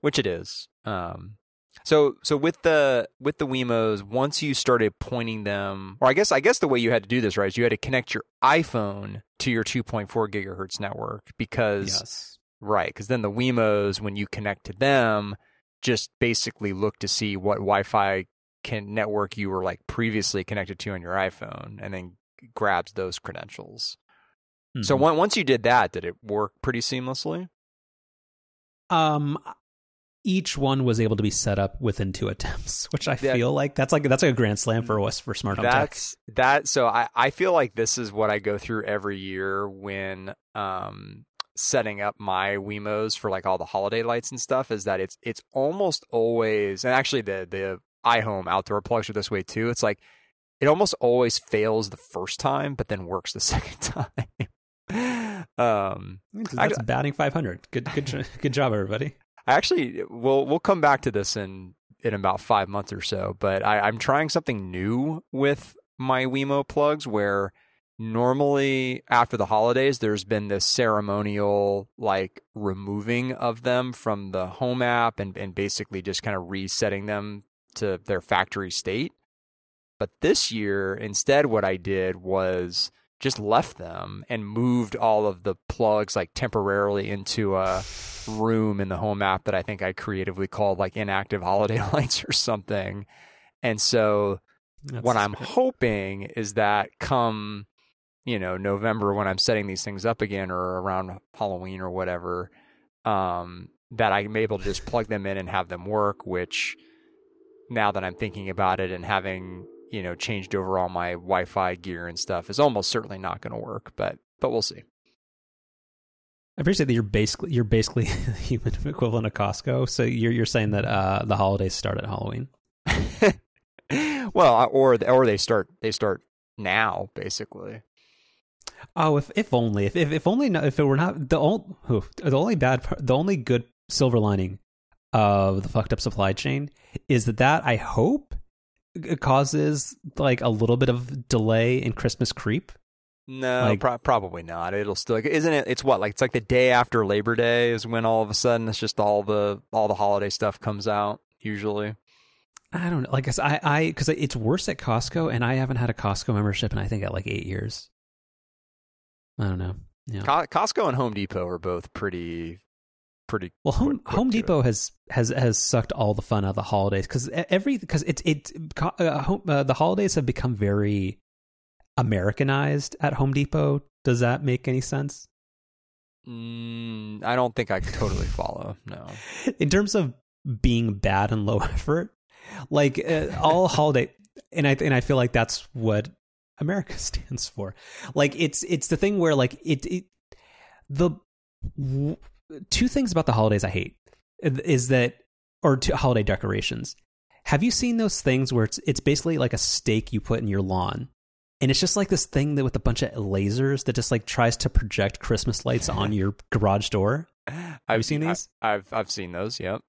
which it is. Um, so so with the with the Wemos, once you started pointing them, or I guess I guess the way you had to do this right is you had to connect your iPhone to your 2.4 gigahertz network because yes. right because then the Wemos when you connect to them just basically look to see what Wi-Fi can network you were like previously connected to on your iPhone, and then grabs those credentials. Mm-hmm. So once you did that, did it work pretty seamlessly? Um, each one was able to be set up within two attempts, which I that, feel like that's like that's like a grand slam for us for smart home that's, tech. That so I I feel like this is what I go through every year when um setting up my Wemos for like all the holiday lights and stuff is that it's it's almost always and actually the the iHome outdoor plugs are this way too. It's like it almost always fails the first time, but then works the second time. um, that's I, batting 500. Good, good, good job, everybody. I actually, we'll we'll come back to this in in about five months or so. But I, I'm trying something new with my Wemo plugs where normally after the holidays there's been this ceremonial like removing of them from the home app and, and basically just kind of resetting them to their factory state but this year instead what i did was just left them and moved all of the plugs like temporarily into a room in the home app that i think i creatively called like inactive holiday lights or something and so That's what i'm hoping is that come you know November when I'm setting these things up again or around Halloween or whatever, um, that I'm able to just plug them in and have them work. Which now that I'm thinking about it and having you know changed over all my Wi-Fi gear and stuff is almost certainly not going to work. But but we'll see. I appreciate that you're basically you're basically the human equivalent of Costco. So you're you're saying that uh, the holidays start at Halloween. well, or or they start they start now basically. Oh, if if only if if, if only if it were not the only the only bad part, the only good silver lining of the fucked up supply chain is that that I hope causes like a little bit of delay in Christmas creep. No, like, pro- probably not. It'll still isn't it? It's what like it's like the day after Labor Day is when all of a sudden it's just all the all the holiday stuff comes out usually. I don't know. Like I I because it's worse at Costco, and I haven't had a Costco membership, and I think at like eight years. I don't know. Yeah. Costco and Home Depot are both pretty pretty well home quick, home depot has has has sucked all the fun out of the holidays because every because it's it uh, home, uh, the holidays have become very americanized at home depot. Does that make any sense? Mm, i don't think i totally follow no. In terms of being bad and low effort like uh, all holiday and i and i feel like that's what America stands for. Like it's it's the thing where like it, it the two things about the holidays I hate is that or holiday decorations. Have you seen those things where it's it's basically like a stake you put in your lawn? And it's just like this thing that with a bunch of lasers that just like tries to project Christmas lights on your garage door. Have I've, you seen these? I've I've seen those. Yep.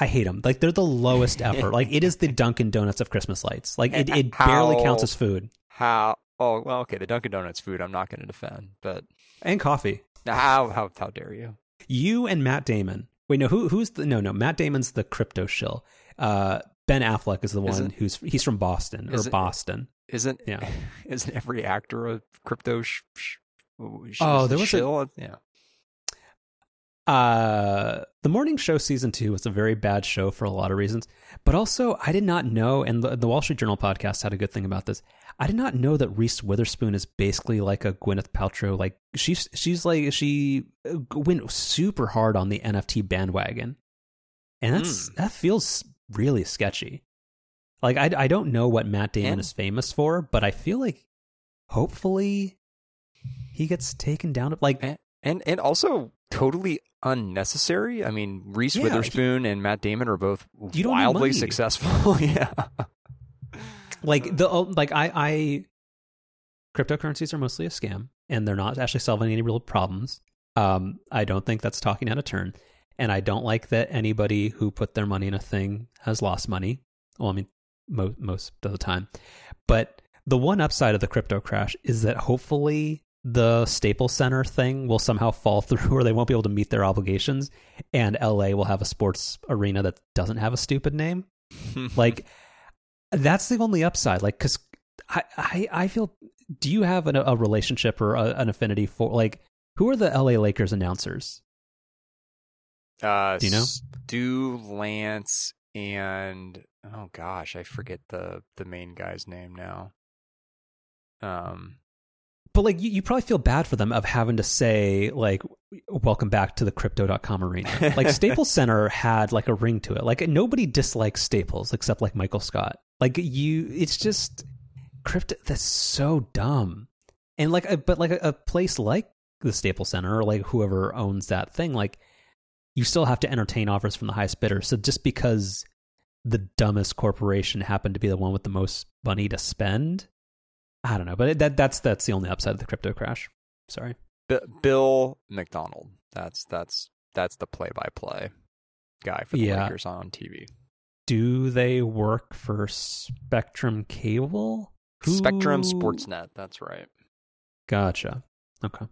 I hate them. Like they're the lowest effort. like it is the Dunkin' Donuts of Christmas lights. Like it, it barely counts as food how oh well okay the Dunkin' Donuts food I'm not going to defend but and coffee how how how dare you you and Matt Damon. Wait no who who's the no no Matt Damon's the crypto shill. Uh, Ben Affleck is the one isn't, who's he's from Boston or Boston. isn't yeah. isn't every actor a crypto sh, sh, oh there was shill? a yeah. Uh, the morning show season two was a very bad show for a lot of reasons, but also I did not know, and the, the, Wall Street Journal podcast had a good thing about this. I did not know that Reese Witherspoon is basically like a Gwyneth Paltrow. Like she's she's like she uh, went super hard on the NFT bandwagon, and that's mm. that feels really sketchy. Like I I don't know what Matt Damon and, is famous for, but I feel like hopefully he gets taken down. Like and and also totally unnecessary. I mean, Reese yeah, Witherspoon he, and Matt Damon are both wildly successful. yeah. Like the oh, like I I cryptocurrencies are mostly a scam and they're not actually solving any real problems. Um, I don't think that's talking out of turn. And I don't like that anybody who put their money in a thing has lost money. Well, I mean, mo- most of the time. But the one upside of the crypto crash is that hopefully the Staples Center thing will somehow fall through or they won't be able to meet their obligations and LA will have a sports arena that doesn't have a stupid name. like that's the only upside like cuz I, I I feel do you have an, a relationship or a, an affinity for like who are the LA Lakers announcers? Uh do you know? Stu Lantz and oh gosh, I forget the the main guy's name now. Um but like you, you probably feel bad for them of having to say like welcome back to the crypto.com arena. Like staples center had like a ring to it. Like nobody dislikes staples except like michael scott. Like you it's just crypto that's so dumb. And like a, but like a, a place like the staples center or like whoever owns that thing like you still have to entertain offers from the highest bidder. So just because the dumbest corporation happened to be the one with the most money to spend I don't know, but that that's that's the only upside of the crypto crash. Sorry. B- Bill Macdonald. That's that's that's the play-by-play guy for the Yeah. Lakers on TV. Do they work for Spectrum Cable? Who- Spectrum Sportsnet. That's right. Gotcha. Okay.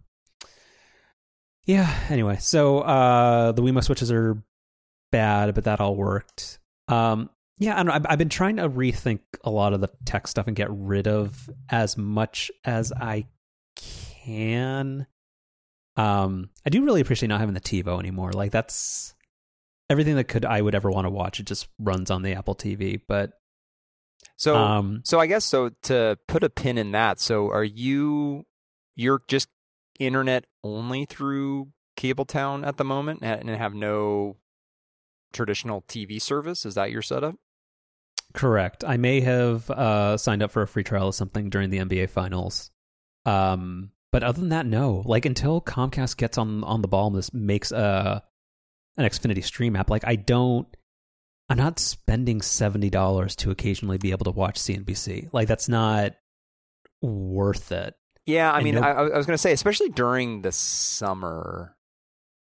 Yeah. Anyway, so uh, the Wemo switches are bad, but that all worked. Um, yeah, I don't know. I've, I've been trying to rethink a lot of the tech stuff and get rid of as much as I can. Um, I do really appreciate not having the TiVo anymore. Like that's everything that could I would ever want to watch. It just runs on the Apple TV. But So um, so I guess so to put a pin in that. So are you you're just internet only through Cabletown at the moment and have no traditional TV service? Is that your setup? Correct. I may have uh, signed up for a free trial of something during the NBA finals. Um, but other than that, no. Like until Comcast gets on on the ball and this makes a an Xfinity Stream app, like I don't. I'm not spending seventy dollars to occasionally be able to watch CNBC. Like that's not worth it. Yeah, I And mean, no- I, I was going to say, especially during the summer,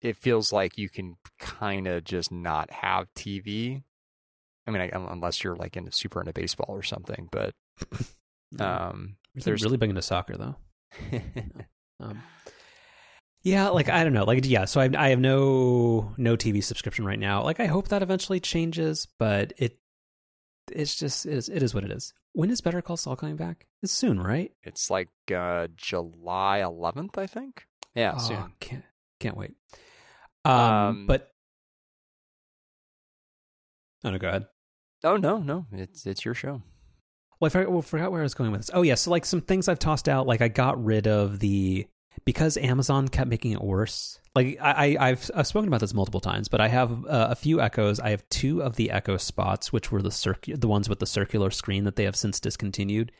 it feels like you can kind of just not have TV. I mean, I, unless you're like into super into baseball or something, but um, Really- there's really big into soccer though. Um, yeah, like I don't know, like yeah. So I I have no no TV subscription right now. Like I hope that eventually changes, but it it's just it is, it is what it is. When is Better Call Saul coming back? It's soon, right? it's like uh, July 11th, I think. Yeah, oh, soon. can't can't wait. Um, Um, but oh no, go ahead. Oh no, no, it's it's your show. Well, I forgot, well, forgot where I was going with this. Oh, yeah. So, like, some things I've tossed out, like, I got rid of the. Because Amazon kept making it worse. Like, I, I, I've, I've spoken about this multiple times, but I have uh, a few Echoes. I have two of the Echo spots, which were the circu- the ones with the circular screen that they have since discontinued.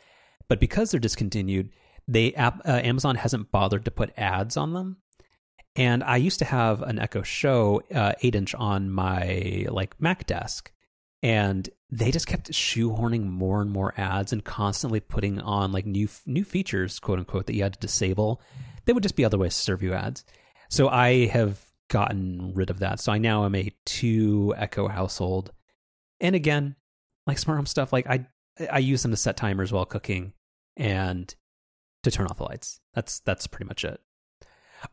But because they're discontinued, they uh, Amazon hasn't bothered to put ads on them. And I used to have an Echo Show uh, eight inch on my like Mac desk, and they just kept shoehorning more and more ads and constantly putting on like new new features, quote unquote, that you had to disable. They would just be other ways to serve you ads. So I have gotten rid of that. So I now am a two Echo household. And again, like smart home stuff, like I I use them to set timers while cooking and to turn off the lights. That's that's pretty much it.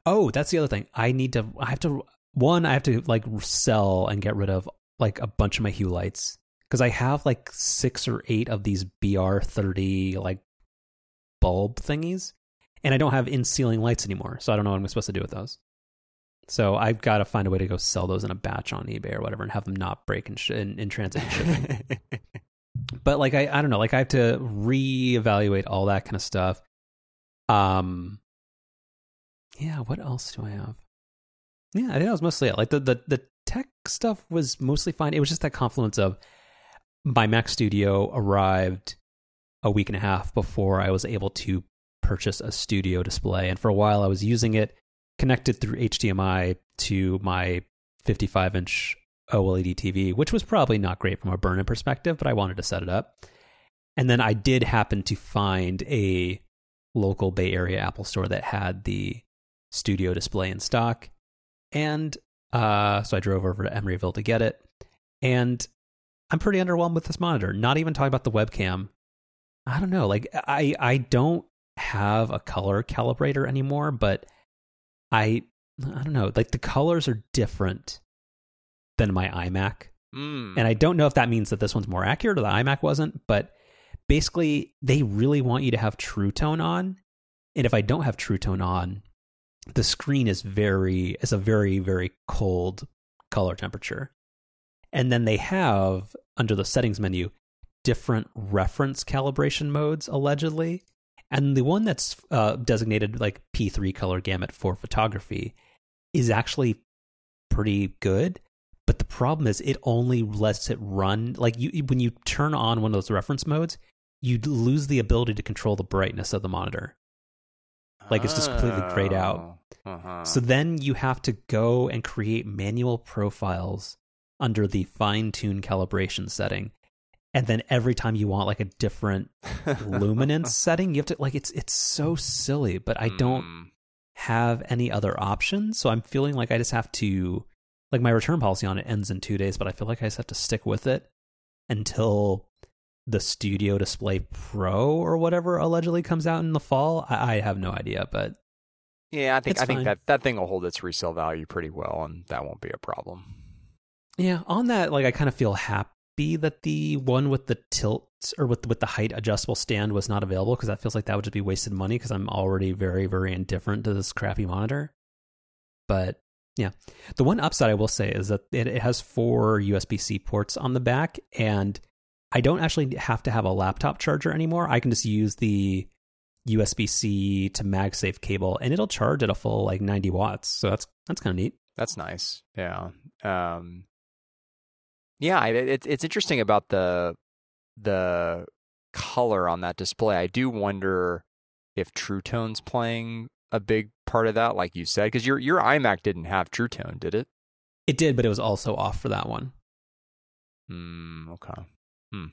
Oh, that's the other thing. I need to I have to one, I have to like sell and get rid of like a bunch of my Hue lights because I have like six or eight of these BR30 like bulb thingies, and I don't have in ceiling lights anymore. So I don't know what I'm supposed to do with those. So I've got to find a way to go sell those in a batch on eBay or whatever, and have them not break in, sh- in, in transit and shipping. but like I, I don't know, like I have to reevaluate all that kind of stuff. Um, yeah. What else do I have? Yeah, I think that was mostly it. Like the the the tech stuff was mostly fine. It was just that confluence of my Mac Studio arrived a week and a half before I was able to purchase a studio display, and for a while I was using it connected through HDMI to my 55 inch OLED TV, which was probably not great from a burn-in perspective, but I wanted to set it up. And then I did happen to find a local Bay Area Apple store that had the studio display in stock. And uh, so I drove over to Emeryville to get it. And I'm pretty underwhelmed with this monitor. Not even talking about the webcam. I don't know. Like I I don't have a color calibrator anymore, but I I don't know. Like the colors are different than my iMac. Mm. And I don't know if that means that this one's more accurate or the iMac wasn't, but basically they really want you to have True Tone on. And if I don't have True Tone on, the screen is very is a very very cold color temperature. And then they have under the settings menu different reference calibration modes allegedly. And the one that's uh, designated like P3 color gamut for photography is actually pretty good. But the problem is, it only lets it run. Like you, when you turn on one of those reference modes, you lose the ability to control the brightness of the monitor. Like, it's just completely grayed out. Oh, Uh-huh. So then you have to go and create manual profiles under the fine tune calibration setting. And then every time you want like a different luminance setting, you have to like it's it's so silly, but I don't Mm. have any other options. So I'm feeling like I just have to, like my return policy on it ends in two days, but I feel like I just have to stick with it until the Studio Display Pro or whatever allegedly comes out in the fall. I, I have no idea, but Yeah, I think I think that that thing will hold its resale value pretty well, and that won't be a problem. yeah, on that, like I kind of feel happy that the one with the tilt or with with the height adjustable stand was not available because that feels like that would just be wasted money because I'm already very very indifferent to this crappy monitor. But yeah, the one upside I will say is that it, it has four USB C ports on the back, and I don't actually have to have a laptop charger anymore. I can just use the USB C to MagSafe cable, and it'll charge at a full like 90 watts. So that's that's kind of neat. That's nice. Yeah. Um, yeah, I- it, it's interesting about the the color on that display. I do wonder if True Tone's playing a big part of that, like you said, because your your iMac didn't have True Tone, did it? It did, but it was also off for that one. Hmm. Okay.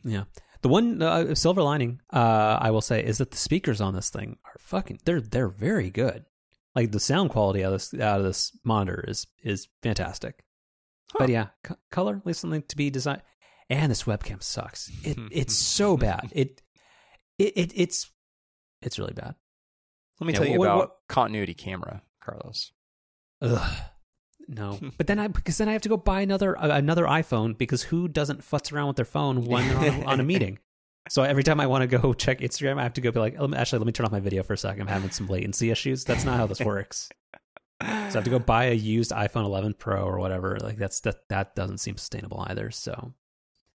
Yeah. The one uh, silver lining, uh, I will say, is that the speakers on this thing are fucking. They're they're very good. Like the sound quality out of this out of this monitor is is fantastic. Huh. But yeah, c- color at least something to be designed. And this webcam sucks. It it's so bad. It it, it it's it's really bad. Let me Yeah, tell you what- about what- continuity camera, Carlos. Ugh. No, but then I because then I have to go buy another uh, another iPhone because who doesn't futz around with their phone when they're on, a, on a meeting? So every time I want to go check Instagram, I have to go be like, "Let actually, let me turn off my video for a second. I'm having some latency issues. That's not how this works. So I have to go buy a used iPhone 11 Pro or whatever. Like that's that that doesn't seem sustainable either. So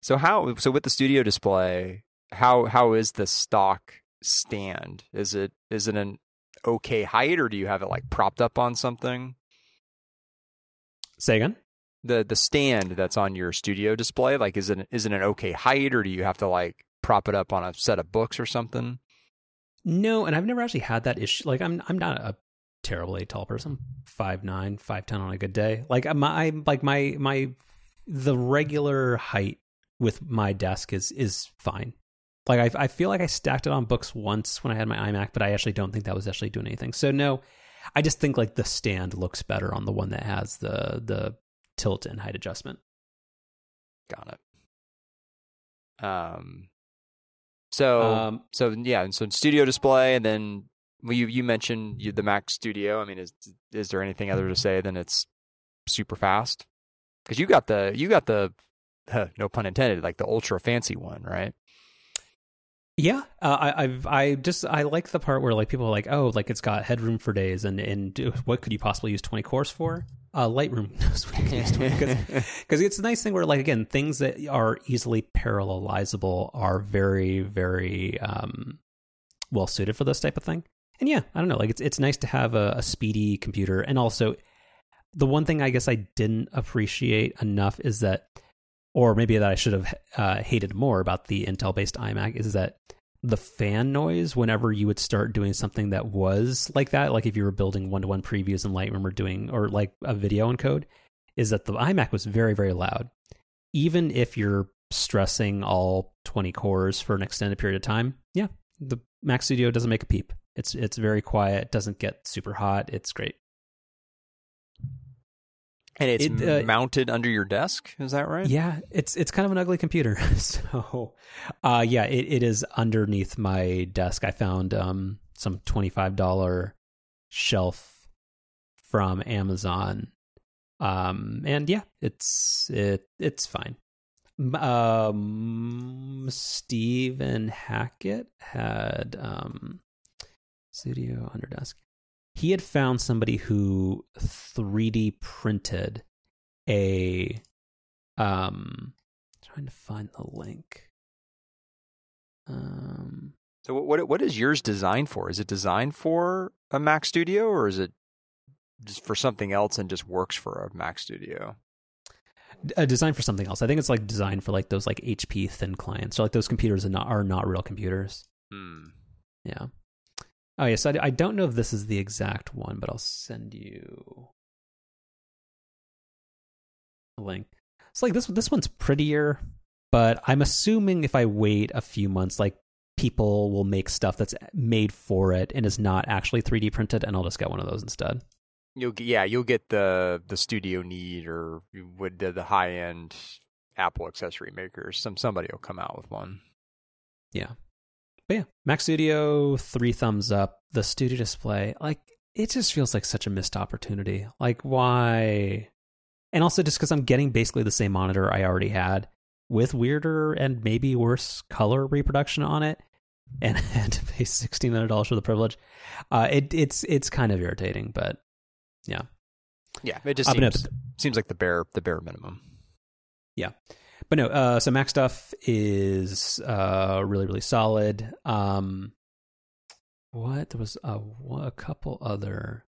So how so with the studio display, how how is the stock stand? Is it is it an okay height or do you have it like propped up on something? Say again. The the stand that's on your studio display, like is it is it an okay height or do you have to like prop it up on a set of books or something? No, and I've never actually had that issue. Like I'm I'm not a terribly tall person. Five nine, five ten on a good day. Like my like my my the regular height with my desk is is fine. Like I I feel like I stacked it on books once when I had my iMac, but I actually don't think that was actually doing anything. So no, I just think like the stand looks better on the one that has the the tilt and height adjustment. Got it. Um so Um, so yeah, and so studio display and then well, you you mentioned you, the Mac Studio. I mean, is is there anything other to say than it's super fast? Because you got the you got the huh, no pun intended, like the ultra fancy one, right? Yeah, uh, I, I've I just I like the part where like people are like, oh, like it's got headroom for days, and and what could you possibly use twenty cores for? Uh, Lightroom knows what you can use 20 because it's a nice thing where like again things that are easily parallelizable are very very um, well suited for this type of thing. And yeah, I don't know, like it's it's nice to have a, a speedy computer, and also the one thing I guess I didn't appreciate enough is that, or maybe that I should have uh, hated more about the Intel based iMac is that the fan noise whenever you would start doing something that was like that, like if you were building one to one previews in Lightroom or doing or like a video encode, is that the iMac was very very loud, even if you're stressing all 20 cores for an extended period of time. Yeah, the Mac Studio doesn't make a peep. It's it's very quiet. Doesn't get super hot. It's great. And it's It, uh, mounted under your desk. Is that right? Yeah, it's it's kind of an ugly computer. so, uh, yeah, it, it is underneath my desk. I found um some twenty five dollar shelf from Amazon. Um, and yeah, it's it it's fine. Um, Stephen Hackett had um studio under desk. He had found somebody who 3D printed a um trying to find the link um So what what what is yours designed for? Is it designed for a Mac Studio or is it just for something else and just works for a Mac Studio? a design for something else i think it's like designed for like those like hp thin clients So like those computers are not are not real computers Hmm. yeah oh yes I, I don't know if this is the exact one but i'll send you a link it's like this this one's prettier but i'm assuming if i wait a few months like people will make stuff that's made for it and is not actually 3D printed, and I'll just get one of those instead. You'll yeah, you'll get the the Studio Neat or would the, the high end Apple accessory makers. Some somebody will come out with one. Yeah, but yeah, Mac Studio three thumbs up. The Studio Display, like it just feels like such a missed opportunity. Like why? And also just because I'm getting basically the same monitor I already had with weirder and maybe worse color reproduction on it, and had to pay sixteen hundred dollars for the privilege. Uh, it it's it's kind of irritating, but yeah, Yeah, it just seems, seems like the bare the bare minimum. Yeah. But no, uh, so Mac stuff is uh, really, really solid. Um, what there was a, a couple other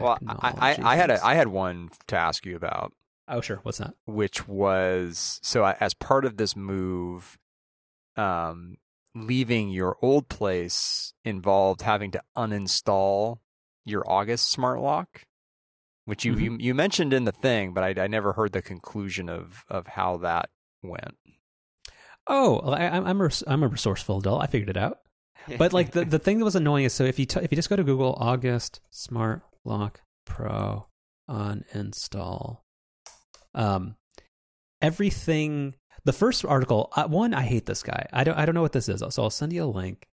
Well. I, I, I had a I had one to ask you about, oh sure, what's that? which was so I- as part of this move, um, leaving your old place involved having to uninstall your August smart lock, which you Mhm. you, you mentioned in the thing, but I, I never heard the conclusion of of how that went. Oh, I, I'm I'm a, I'm a resourceful adult. I figured it out. But like the, the thing that was annoying is so if you t- if you just go to Google August Smart Lock Pro uninstall, um, everything. The first article, uh, one, I hate this guy. I don't I don't know what this is, so I'll send you a link.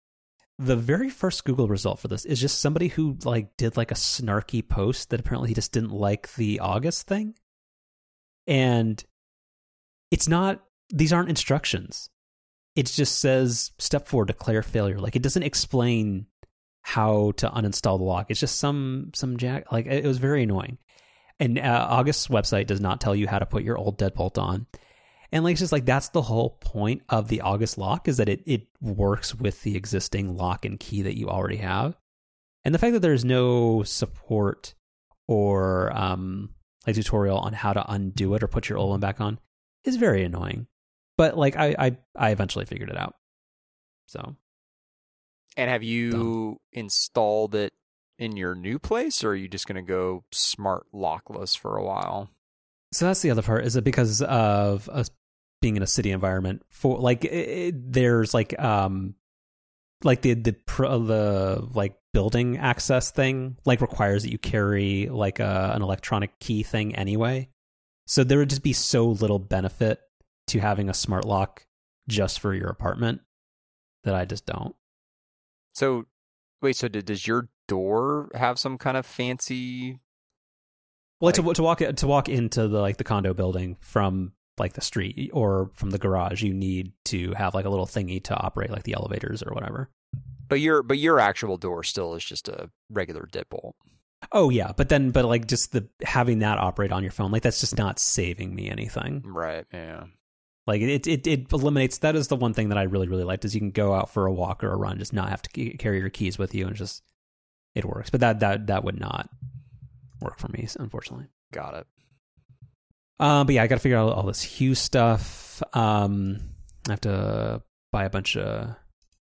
The very first Google result for this is just somebody who like did like a snarky post that apparently he just didn't like the August thing, and it's not. These aren't instructions. It just says step four declare failure. Like it doesn't explain how to uninstall the lock. It's just some some jack like it was very annoying. And uh, august's website does not tell you how to put your old deadbolt on and like it's just like that's the whole point of the august lock is that it it works with the existing lock and key that you already have and the fact that there's no support or um a tutorial on how to undo it or put your old one back on is very annoying but like I, I I eventually figured it out. So And have you installed it in your new place, or are you just going to go smart lockless for a while? so that's the other part is it because of us being in a city environment for like it, there's like um like the the pro, the like building access thing like requires that you carry like a, an electronic key thing anyway. So there would just be so little benefit to having a smart lock just for your apartment that I just don't. So, wait. So, did, does your door have some kind of fancy? Well, to to walk to walk into the like the condo building from like the street or from the garage, you need to have like a little thingy to operate like the elevators or whatever. But your but your actual door still is just a regular deadbolt. Oh yeah, but then but like just the having that operate on your phone, like that's just not saving me anything. Right. Yeah. Like it it it eliminates that is the one thing that I really really liked is you can go out for a walk or a run, just not have to carry your keys with you and just it works. But that that that would not work for me, unfortunately. Got it. Um, but yeah, I got to figure out all this Hue stuff. Um, I have to buy a bunch of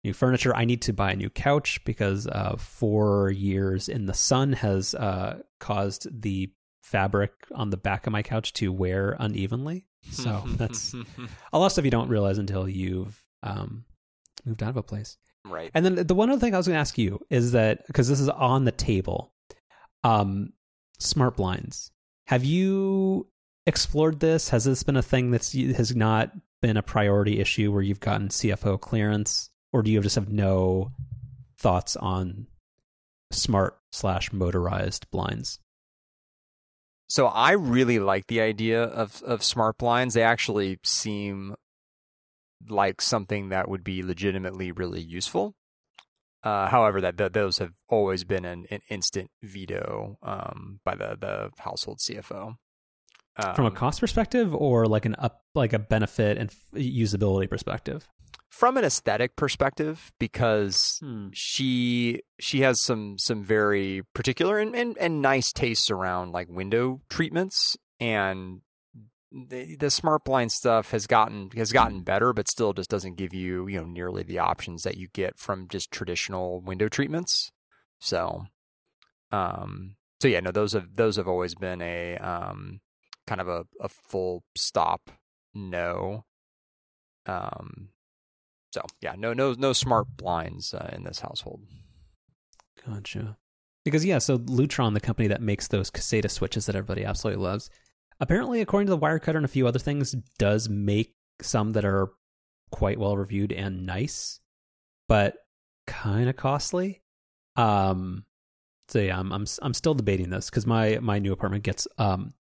new furniture. I need to buy a new couch because uh, four years in the sun has uh, caused the fabric on the back of my couch to wear unevenly. So that's a lot of stuff you don't realize until you've um, moved out of a place. right. And then the one other thing I was going to ask you is that because this is on the table, um, smart blinds. Have you explored this? Has this been a thing that's has not been a priority issue where you've gotten CFO clearance, or do you just have no thoughts on smart slash motorized blinds? So I really like the idea of of smart blinds. They actually seem like something that would be legitimately really useful. Uh, however, that, that those have always been an, an instant veto um, by the the household CFO. From a Um, cost perspective, or like an up like a benefit and f- usability perspective? from an aesthetic perspective, because she she has some some very particular and, and, and nice tastes around like window treatments and the, the smart blind stuff has gotten has gotten better but still just doesn't give you you know nearly the options that you get from just traditional window treatments so um so yeah no those have those have always been a um kind of a, a full stop no um So yeah, no no no smart blinds uh, in this household. Gotcha. Because yeah, so Lutron, the company that makes those Caséta switches that everybody absolutely loves, apparently, according to the Wirecutter and a few other things, does make some that are quite well reviewed and nice, but kind of costly. Um, so yeah, I'm I'm I'm still debating this because my my new apartment gets um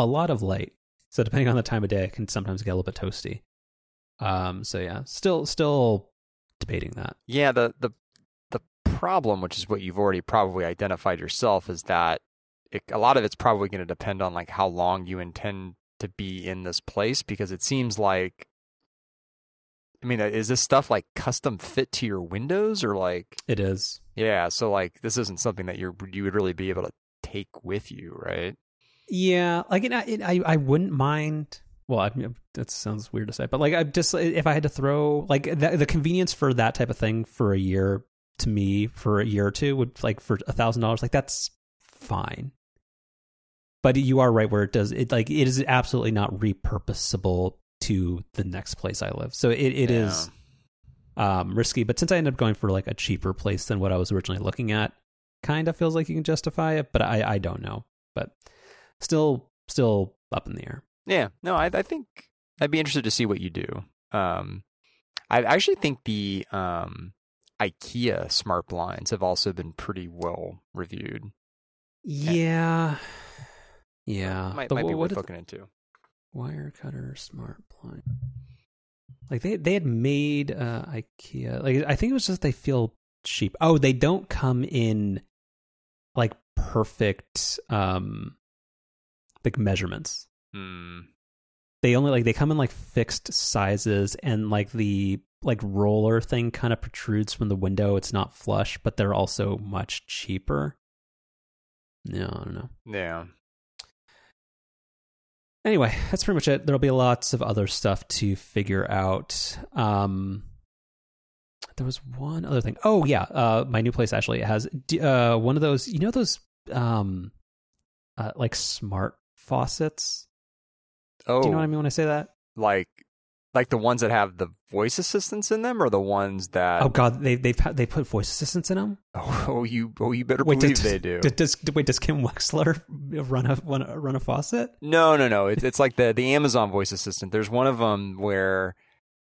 a lot of light, so depending on the time of day, it can sometimes get a little bit toasty. Um, so yeah, still still debating that. Yeah, the the the problem, which is what you've already probably identified yourself, is that it, a lot of it's probably going to depend on like how long you intend to be in this place because it seems like I mean, is this stuff like custom fit to your windows or like It is. yeah, so like this isn't something that you you would really be able to take with you, right? Yeah, like it, it, I I wouldn't mind. Well, I mean, that sounds weird to say, but like I just if I had to throw like the, the convenience for that type of thing for a year to me for a year or two would like for a thousand dollars like that's fine. But you are right where it does it like it is absolutely not repurposable to the next place I live. So it, it Yeah. is um risky. But since I ended up going for like a cheaper place than what I was originally looking at, kind of feels like you can justify it. But I I don't know. But still still up in the air. Yeah, no, I, I think I'd be interested to see what you do. Um, I actually think the um, IKEA smart blinds have also been pretty well reviewed. Yeah. Yeah. might, The- might be what worth did- looking into. Wirecutter smart blind. Like they they had made uh IKEA. Like I think it was just they feel cheap. Oh, they don't come in like perfect um like measurements. Hmm. They only like they come in like fixed sizes and like the like roller thing kind of protrudes from the window. It's not flush, but they're also much cheaper. No, I don't know. Yeah. anyway, that's pretty much it. There'll be lots of other stuff to figure out. Um, there was one other thing. Oh yeah, uh, my new place actually has uh, one of those. You know those um, uh, like smart faucets. Oh, Do you know what I oh. mean when I say that? like like the ones that have the voice assistants in them, or the ones that Oh god, they they they put voice assistants in them. oh, you oh you better Wait, believe does, they do. Does, does wait does Kim Wexler run a run a, run a faucet? No, no, no. It's it's like the the Amazon voice assistant. There's one of them where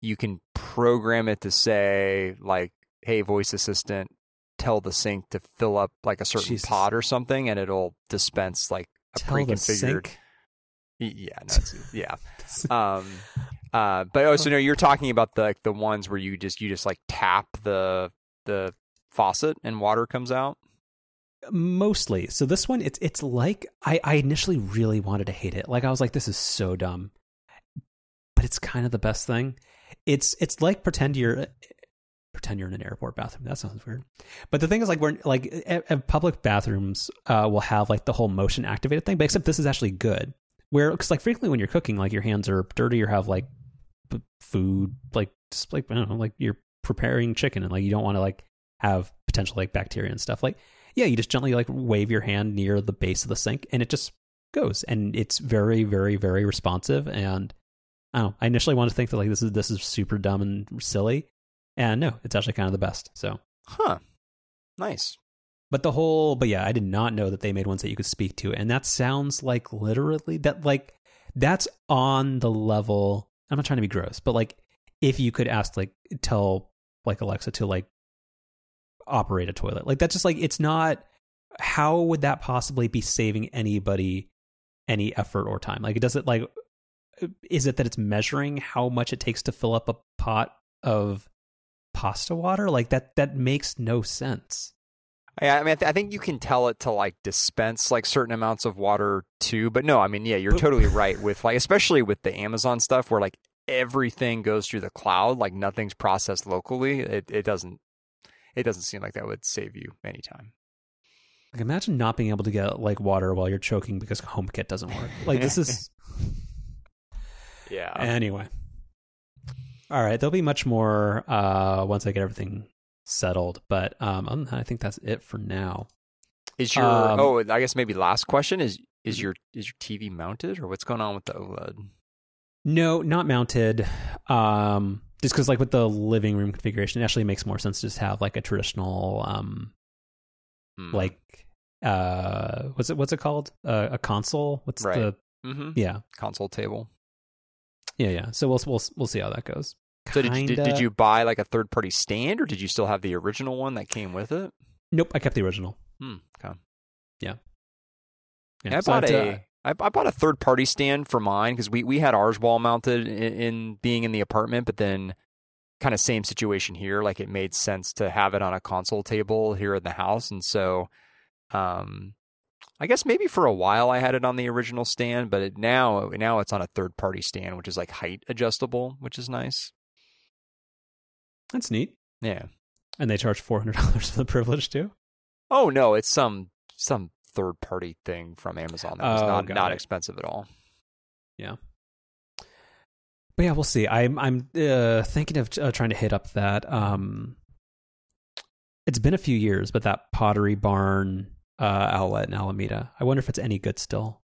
you can program it to say like, "Hey, voice assistant, tell the sink to fill up like a certain Jesus. pot or something," and it'll dispense like a Tell pre-configured. Yeah, no, it's, yeah. Um, uh, but oh, so no, you're talking about the like the ones where you just you just like tap the the faucet and water comes out. mostly so this one it's it's like I, I initially really wanted to hate it like i was like this is so dumb but it's kind of the best thing it's it's like pretend you're pretend you're in an airport bathroom that sounds weird but the thing is like we're like uh, uh, public bathrooms uh, will have like the whole motion activated thing but except this is actually good where because like frequently when you're cooking like your hands are dirty or have like b- food like just like i don't know like you're preparing chicken and like you don't want to like have potential like bacteria and stuff like yeah, you just gently like wave your hand near the base of the sink and it just goes. And it's very, very, very responsive. And I don't know. I initially wanted to think that like this is this is super dumb and silly. And no, it's actually kind of the best. So Huh. Nice. but the whole but yeah, I did not know that they made ones that you could speak to. And that sounds like literally that like that's on the level I'm not trying to be gross, but like if you could ask like tell like Alexa to like operate a toilet. Like that's just like it's not how would that possibly be saving anybody any effort or time? Like it doesn't like is it that it's measuring how much it takes to fill up a pot of pasta water? Like that that makes no sense. Yeah, I mean, I, th- I think you can tell it to like dispense like certain amounts of water too. But no, I mean, yeah, you're But- totally right with like, especially with the Amazon stuff where like everything goes through the cloud, like nothing's processed locally. It it doesn't it doesn't seem like that would save you any time. Like imagine not being able to get like water while you're choking because HomeKit doesn't work. Like this is Yeah. anyway. All right, there'll be much more uh once I get everything settled, but um other than that, I think that's it for now. is your um, oh, I guess maybe last question is is your is your TV mounted or what's going on with the OLED? No, not mounted. Um just because like with the living room configuration, it actually makes more sense to just have like a traditional, um, Hmm. like uh, what's it what's it called? Uh, a console. What's Right. the Mhm. yeah console table. Yeah yeah. So we'll we'll we'll see how that goes. So did you, did, did you buy like a third party stand, or did you still have the original one that came with it? Nope, I kept the original. Hmm. Okay. Yeah, I so bought it's, a uh, I I bought a third party stand for mine because we, we had ours wall mounted in, in being in the apartment, but then kind of same situation here. Like it made sense to have it on a console table here in the house, and so um, I guess maybe for a while I had it on the original stand, but it, now now it's on a third party stand, which is like height adjustable, which is nice. that's neat. Yeah. And they charge four hundred dollars for the privilege too. Oh no, it's some some third party thing from Amazon that was Oh, not not it. expensive at all. Yeah. But yeah, we'll see. I'm I'm uh, thinking of uh, trying to hit up that. Um, it's been a few years, but that Pottery Barn uh, outlet in Alameda. I wonder if it's any good still.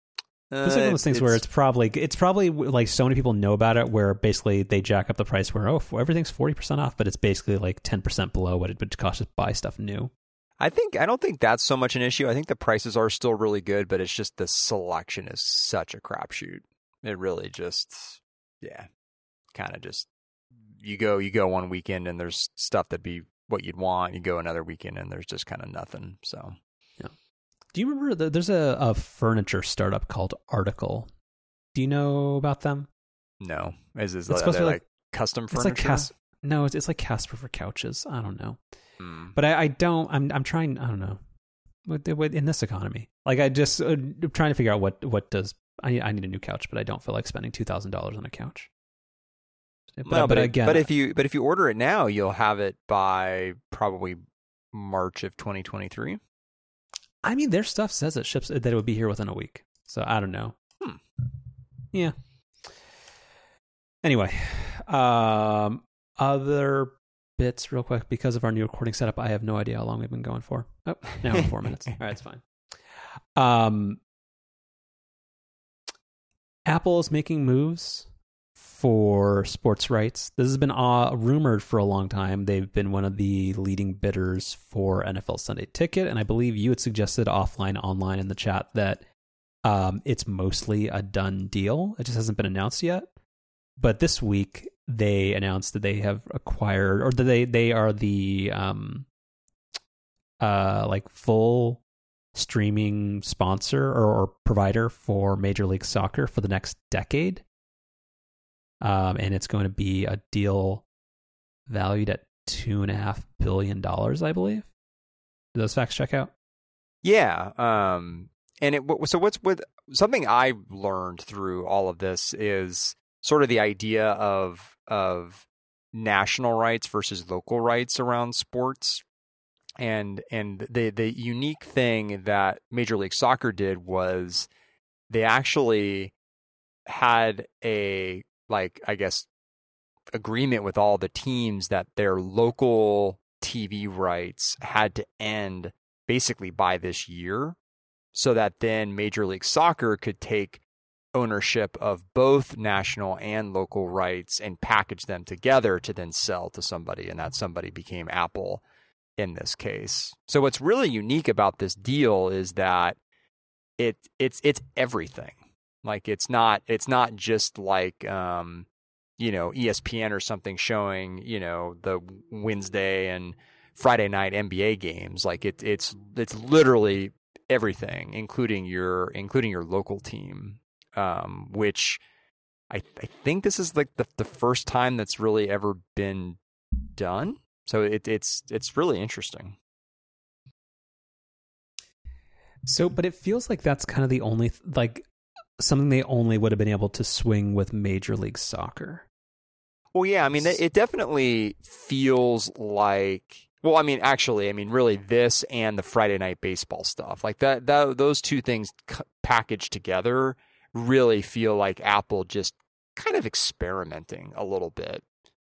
It's like one of those things where it's probably it's probably like so many people know about it, where basically they jack up the price where oh everything's forty percent off, but it's basically like ten percent below what it would cost to buy stuff new. I think I don't think that's so much an issue. I think the prices are still really good, but it's just the selection is such a crapshoot. It really just yeah, kind of just you go you go one weekend and there's stuff that'd be what you'd want. You go another weekend and there's just kind of nothing. So Do you remember there's a, a furniture startup called Article? Do you know about them? no, is is It's supposed to be like, custom furniture? It's like Cas- no, it's, it's like Casper for couches. I don't know. Hmm. but I, I don't. I'm I'm trying. I don't know. With, with, in this economy, like I just uh, trying to figure out what what does I I need a new couch, but I don't feel like spending two thousand dollars on a couch. But, no, but, but, again, but if you but if you order it now, you'll have it by probably March of 2023. I mean, their stuff says it ships that it would be here within a week. So I don't know. Hmm. Yeah. Anyway, um, other bits real quick because of our new recording setup. I have no idea how long we've been going for. Oh, now we're four minutes. All right, it's fine. Um, Apple is making moves for sports rights. This has been uh, rumored for a long time. They've been one of the leading bidders for NFL Sunday Ticket, and I believe you had suggested offline, online in the chat that um, it's mostly a done deal. It just hasn't been announced yet. But this week they announced that they have acquired, or that they they are the um, uh, like full streaming sponsor or, or provider for Major League Soccer for the next decade. Um, and it's going to be a deal valued at two and a half billion dollars, I believe. Do those facts check out? Yeah. Um, and it, so what's with something I learned through all of this is sort of the idea of of national rights versus local rights around sports. And and the the unique thing that Major League Soccer did was they actually had a like I guess agreement with all the teams that their local TV rights had to end basically by this year so that then Major League Soccer could take ownership of both national and local rights and package them together to then sell to somebody and that somebody became Apple in this case. So what's really unique about this deal is that it it's it's everything. Like it's not it's not just like um you know ESPN or something showing, you know, the Wednesday and Friday night NBA games. Like it it's it's literally everything, including your including your local team. Um, which I I think this is like the the first time that's really ever been done. So it it's it's really interesting. So, but it feels like that's kind of the only like something they only would have been able to swing with Major League Soccer. Well, yeah, I mean, it it definitely feels like. Well, I mean, actually, I mean, really, this and the Friday night baseball stuff, like that, that those two things c- packaged together, really feel like Apple just kind of experimenting a little bit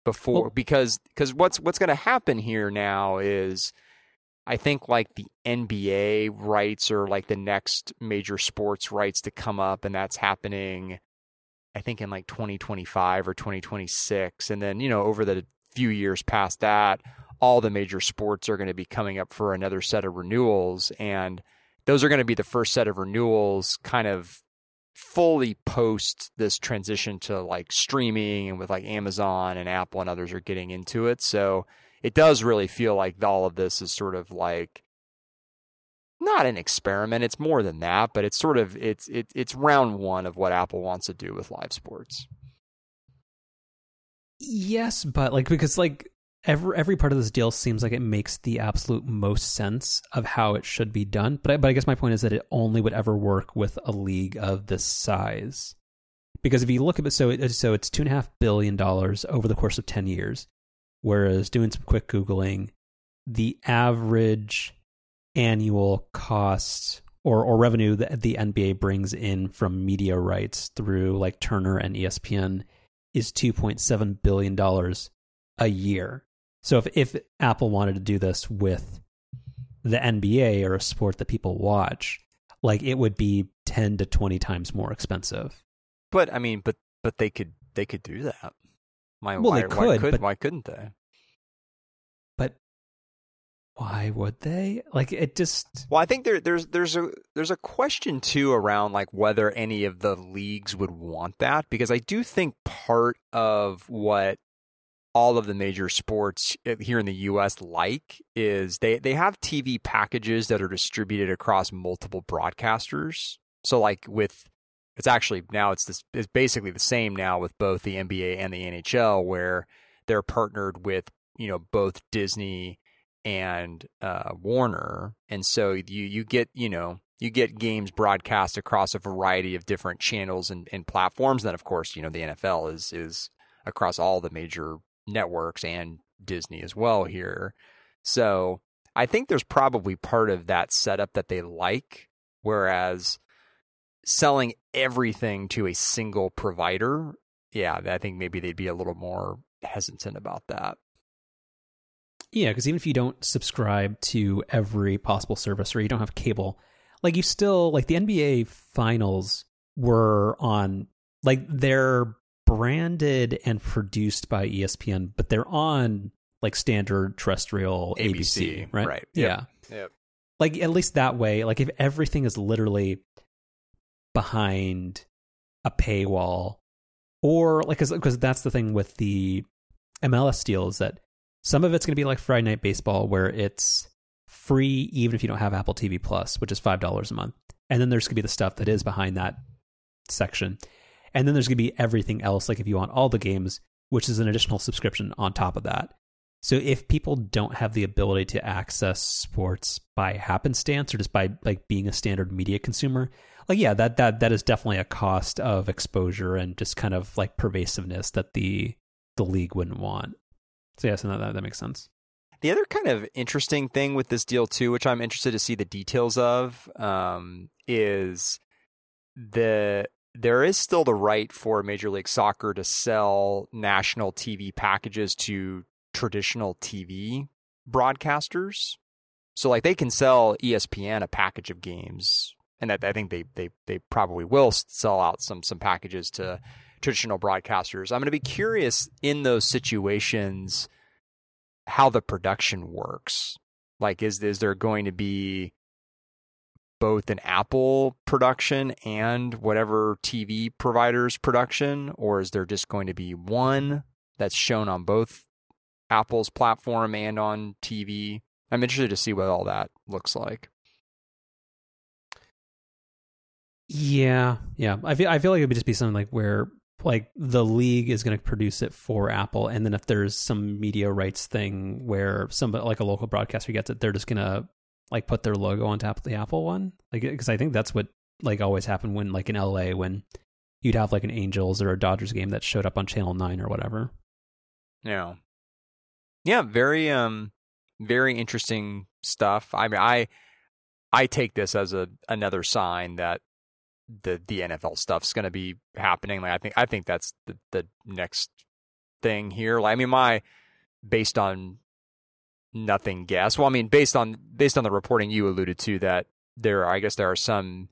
before, Well- because because what's what's going to happen here now is, I think like the NBA rights or like the next major sports rights to come up, and that's happening I think in like 2025 or 2026. And then, you know, over the few years past that, all the major sports are going to be coming up for another set of renewals. And those are going to be the first set of renewals kind of fully post this transition to like streaming and with like Amazon and Apple and others are getting into it. So it does really feel like all of this is sort of like not an experiment. It's more than that, but it's sort of it's it, it's round one of what Apple wants to do with live sports. Yes, but like because like every every part of this deal seems like it makes the absolute most sense of how it should be done. But I, but I guess my point is that it only would ever work with a league of this size, because if you look at it, so it, so it's two and a half billion dollars over the course of ten years, whereas doing some quick googling, the average annual cost or or revenue that the NBA brings in from media rights through like Turner and ESPN is 2.7 billion dollars a year. So if if Apple wanted to do this with the NBA or a sport that people watch, like it would be 10 to 20 times more expensive. But I mean, but but they could they could do that. Why, Well, why, they why, could, could, but- why couldn't they? But why would they? Like it just Well, I think there, there's there's a there's a question too around like whether any of the leagues would want that because I do think part of what all of the major sports uh, here in the U.S. like is they they have TV packages that are distributed across multiple broadcasters. So like with it's actually now it's this it's basically the same now with both the NBA and the NHL where they're partnered with you know both Disney and uh, Warner, and so you you get you know you get games broadcast across a variety of different channels and, and platforms. then of course you know the NFL is is across all the major networks and Disney as well here. So I think there's probably part of that setup that they like, whereas selling everything to a single provider, yeah, I think maybe they'd be a little more hesitant about that. Yeah, because even if you don't subscribe to every possible service or you don't have cable, like you still like the NBA finals were on like they're branded and produced by ESPN, but they're on like standard terrestrial ABC, ABC, right? right. Yep. Yeah. Yep. Like at least that way, like if everything is literally behind a paywall or like because that's the thing with the MLS deal is that some of it's going to be like Friday Night Baseball, where it's free even if you don't have Apple TV Plus, which is five dollars a month. And then there's going to be the stuff that is behind that section, and then there's going to be everything else, like if you want all the games, which is an additional subscription on top of that. So if people don't have the ability to access sports by happenstance or just by like being a standard media consumer, like yeah, that that that is definitely a cost of exposure and just kind of like pervasiveness that the the league wouldn't want. So yes, and that that makes sense. The other kind of interesting thing with this deal too, which I'm interested to see the details of, um, is the there is still the right for Major League Soccer to sell national TV packages to traditional TV broadcasters. So like they can sell ESPN a package of games, and that I think they they they probably will sell out some some packages to traditional broadcasters. I'm going to be curious in those situations how the production works. Like, is is there going to be both an Apple production and whatever TV provider's production, or is there just going to be one that's shown on both Apple's platform and on TV? I'm interested to see what all that looks like. Yeah, yeah. I feel I feel like it would just be something like where like the league is going to produce it for Apple, and then if there's some media rights thing where somebody like a local broadcaster gets it, they're just gonna like put their logo on top of the Apple one. Like because I think that's what like always happened when like in LA when you'd have like an Angels or a Dodgers game that showed up on Channel Nine or whatever. Yeah. Yeah, very um very interesting stuff. I mean I I take this as a another sign that the the NFL stuff's going to be happening. Like I think I think that's the the next thing here. Like I mean my based on nothing guess. Well, I mean based on based on the reporting you alluded to that there are, I guess there are some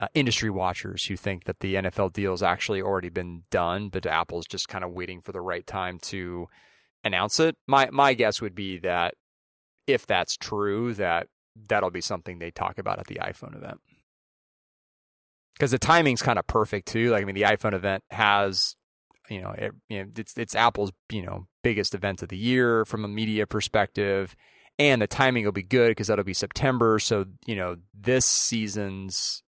uh, industry watchers who think that the NFL deal has actually already been done, but Apple's just kind of waiting for the right time to announce it. My my guess would be that if that's true, that that'll be something they talk about at the iPhone event. Because the timing's kind of perfect too. Like I mean, the iPhone event has, you know, it, you know, it's it's Apple's you know biggest event of the year from a media perspective, and the timing will be good because that'll be September. So you know, this season's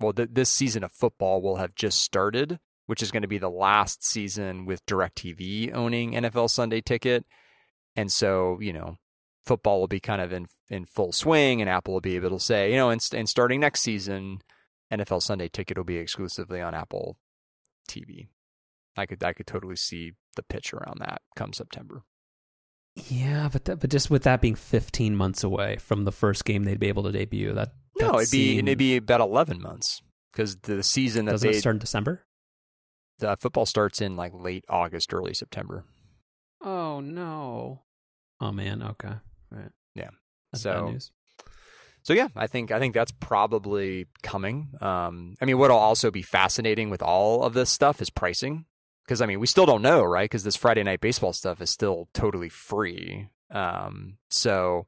well, th- this season of football will have just started, which is going to be the last season with DirecTV owning NFL Sunday Ticket. And so, you know, football will be kind of in in full swing, and Apple will be able to say, you know, and, and starting next season, NFL Sunday Ticket will be exclusively on Apple TV. I could I could totally see the pitch around that come September. Yeah, but that, but just with that being 15 months away from the first game they'd be able to debut, that no, that it'd be seemed- it'd be about eleven months because the season that doesn't they it start in December? the football starts in like late August, early September. Oh no! Oh man, okay, right, Yeah. That's So- bad news. So yeah, I think I think that's probably coming. Um, I mean, what'll also be fascinating with all of this stuff is pricing, because I mean, we still don't know, right? Because this Friday night baseball stuff is still totally free. Um, so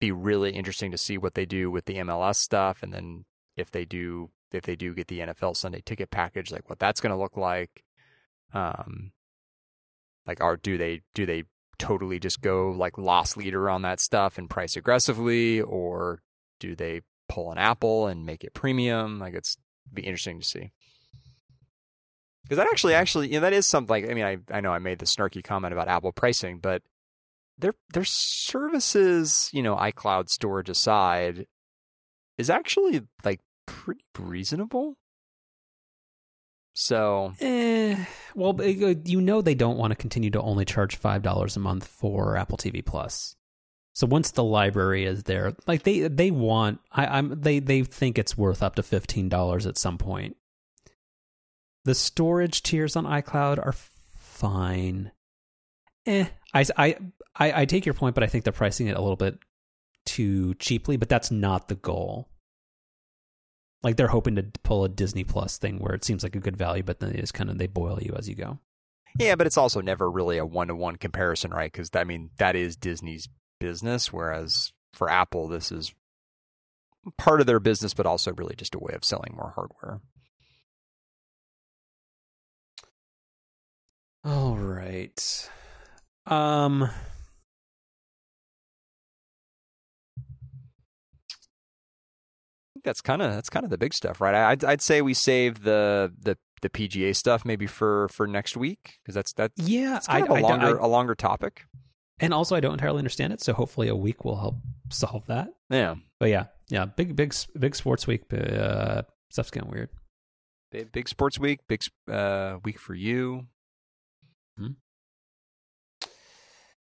be really interesting to see what they do with the MLS stuff, and then if they do if they do get the NFL Sunday ticket package, like what that's going to look like. Um, like, are do they do they totally just go like loss leader on that stuff and price aggressively, or do they pull an Apple and make it premium? Like it's be interesting to see. Because that actually, actually, you know, that is something. Like, I mean, I I know I made the snarky comment about Apple pricing, but their their services, you know, iCloud storage aside, is actually like pretty reasonable. So Eh, well, uh, you know they don't want to continue to only charge five dollars a month for Apple TV Plus. So once the library is there, like they they want, I, I'm they they think it's worth up to fifteen dollars at some point. The storage tiers on iCloud are fine. Eh, I, I I I take your point, but I think they're pricing it a little bit too cheaply. But that's not the goal. Like they're hoping to pull a Disney Plus thing where it seems like a good value, but then they just kind of they boil you as you go. yeah, but it's also never really a one to one comparison, right? Because I mean, that is Disney's business, whereas for Apple, this is part of their business, but also really just a way of selling more hardware. All right. Um that's kind of that's kind of the big stuff, right? I'd I'd say we save the the the PGA stuff maybe for for next week because that's that yeah, it's kind I, of a I- longer I- a longer topic. And also I don't entirely understand it, so hopefully a week will help solve that. Yeah, But yeah, yeah, big big big sports week, uh stuff's getting weird. big, big sports week, big uh, week for you.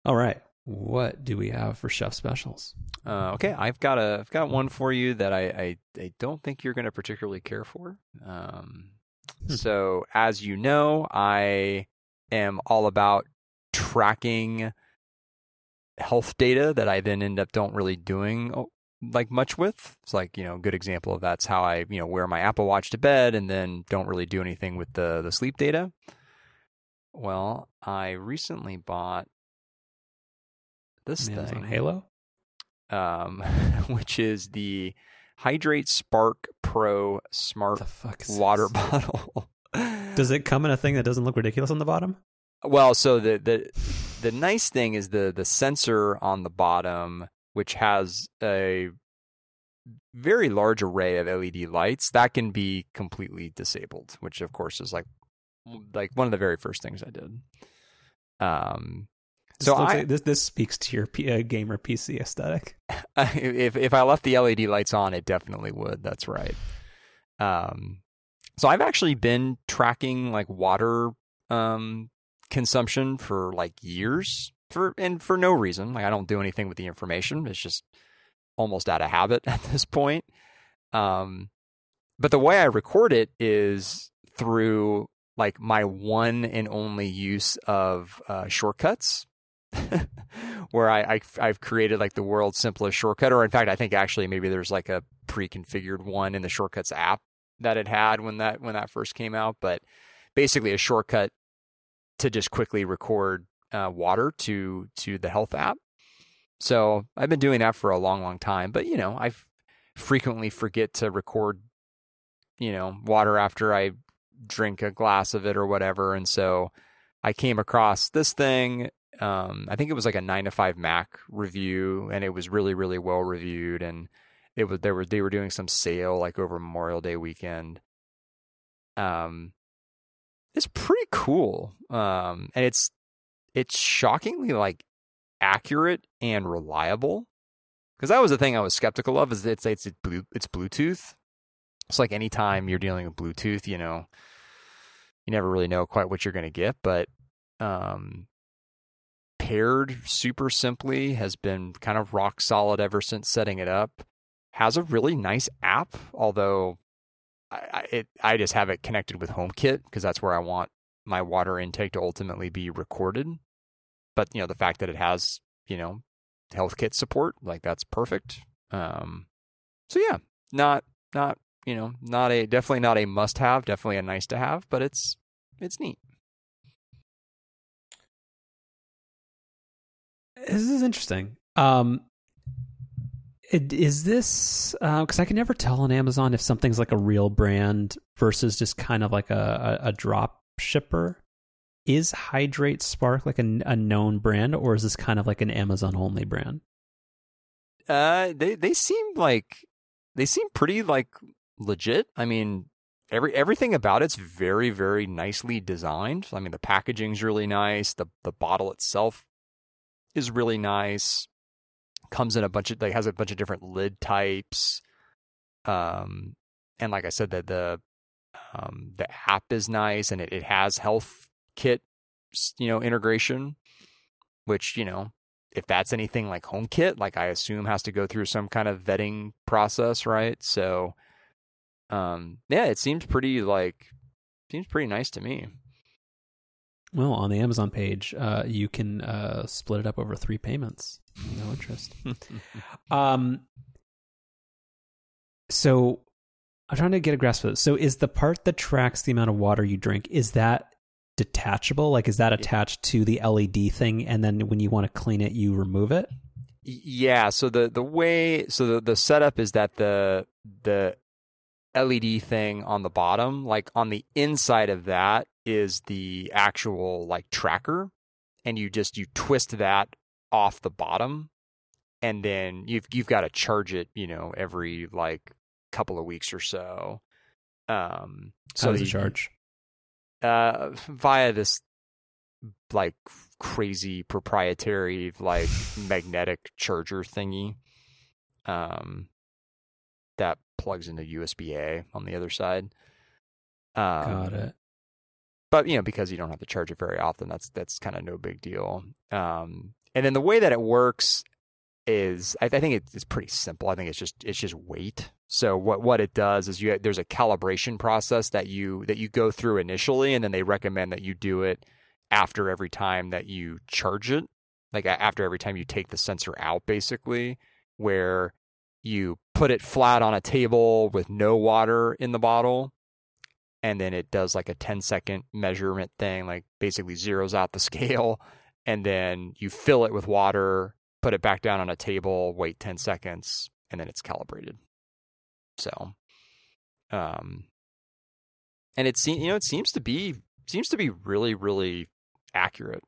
All right. What do we have for chef specials? Uh, okay, I've got a I've got one for you that I I, I don't think you're going to particularly care for. Um, Hmm. so as you know, I am all about tracking health data that I then end up don't really doing oh, like much with. It's like you know, a good example of that's how I you know wear my Apple Watch to bed and then don't really do anything with the the sleep data. Well, I recently bought this Amazon thing Halo? um, which is the HidrateSpark Pro Smart the fuck is Water this? Bottle. Does it come in a thing that doesn't look ridiculous on the bottom? well, so the the the nice thing is the the sensor on the bottom, which has a very large array of LED lights that can be completely disabled, which of course is like like one of the very first things I did. Um, This So I- like- this this speaks to your P, uh, gamer PC aesthetic. if if I left the LED lights on, it definitely would. That's right. Um, so I've actually been tracking like water um consumption for like years for and for no reason. Like I don't do anything with the information. It's just almost out of habit at this point. Um, but the way I record it is through like my one and only use of uh, shortcuts where I, I have created like the world's simplest shortcut, or in fact, I think actually maybe there's like a pre-configured one in the shortcuts app that it had when that when that first came out, but basically a shortcut to just quickly record uh, water to to the health app. So I've been doing that for a long, long time, but you know I frequently forget to record, you know, water after I drink a glass of it or whatever, and so I came across this thing. Um, I think it was like a 9to5Mac review, and it was really, really well reviewed. And it was they were they were doing some sale like over Memorial Day weekend. Um, it's pretty cool. Um, and it's it's shockingly like accurate and reliable. Because that was the thing I was skeptical of is it's it's it's Bluetooth. It's like anytime you're dealing with Bluetooth, you know, you never really know quite what you're going to get. But um, paired super simply has been kind of rock solid ever since setting it up. Has a really nice app, although I, it, I just have it connected with HomeKit because that's where I want my water intake to ultimately be recorded. But you know the fact that it has you know HealthKit support, like that's perfect. Um, so yeah, not not you know not a definitely not a must have, definitely a nice to have, but it's it's neat. This is interesting. Um, is this because uh, I can never tell on Amazon if something's like a real brand versus just kind of like a, a, a drop shipper? Is HidrateSpark like a, a known brand, or is this kind of like an Amazon only brand? Uh, they they seem like they seem pretty like legit. I mean, every everything about it's very very nicely designed. I mean, the packaging's really nice. the The bottle itself is really nice. Comes in a bunch of like has a bunch of different lid types. Um, and like I said, that the um, the app is nice and it, it has health kit, you know, integration, which, you know, if that's anything like HomeKit, like I assume has to go through some kind of vetting process, right? So, um, yeah, it seems pretty like seems pretty nice to me. Well, on the Amazon page, uh, you can uh, split it up over three payments, no interest. um, so I'm trying to get a grasp of this. So is the part that tracks the amount of water you drink is that detachable? Like is that attached to the LED thing and then when you want to clean it you remove it? Yeah, so the the way so the, the setup is that the the LED thing on the bottom, like on the inside of that is the actual like tracker and you just you twist that off the bottom and then you've you've got to charge it, you know, every like couple of weeks or so. Um, so How does it charge? Uh, via this like crazy proprietary like magnetic charger thingy. Um, that plugs into USB A on the other side. Um, Got it. But you know, because you don't have to charge it very often, that's that's kind of no big deal. Um, and then the way that it works is, I, I think it's pretty simple. I think it's just it's just weight. So what what it does is you there's a calibration process that you that you go through initially, and then they recommend that you do it after every time that you charge it, like after every time you take the sensor out, basically, where you put it flat on a table with no water in the bottle, and then it does like a 10 second measurement thing, like basically zeroes out the scale, and then you fill it with water, put it back down on a table, wait 10 seconds, and then it's calibrated. So, um, and it seems you know it seems to be seems to be really really accurate.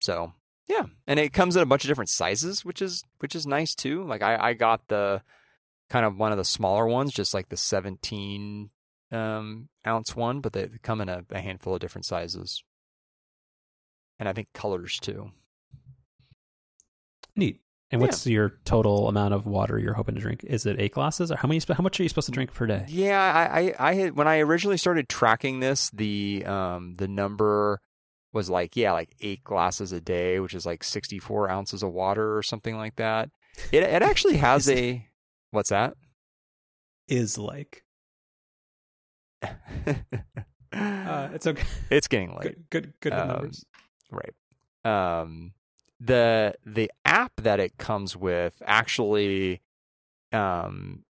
So yeah, and it comes in a bunch of different sizes, which is which is nice too. Like I I got the kind of one of the smaller ones, just like the 17 um, ounce one, but they come in a, a handful of different sizes, and I think colors too. Neat. And what's yeah. your total amount of water you're hoping to drink? Is it eight glasses, or how many? How much are you supposed to drink per day? Yeah, I, I, I had when I originally started tracking this, the um, the number was like yeah, like eight glasses a day, which is like sixty four ounces of water or something like that. It it actually has a what's that? Is like. Uh, it's okay. It's getting late. Good, good, good um, numbers. Right. Um, the the app that it comes with actually um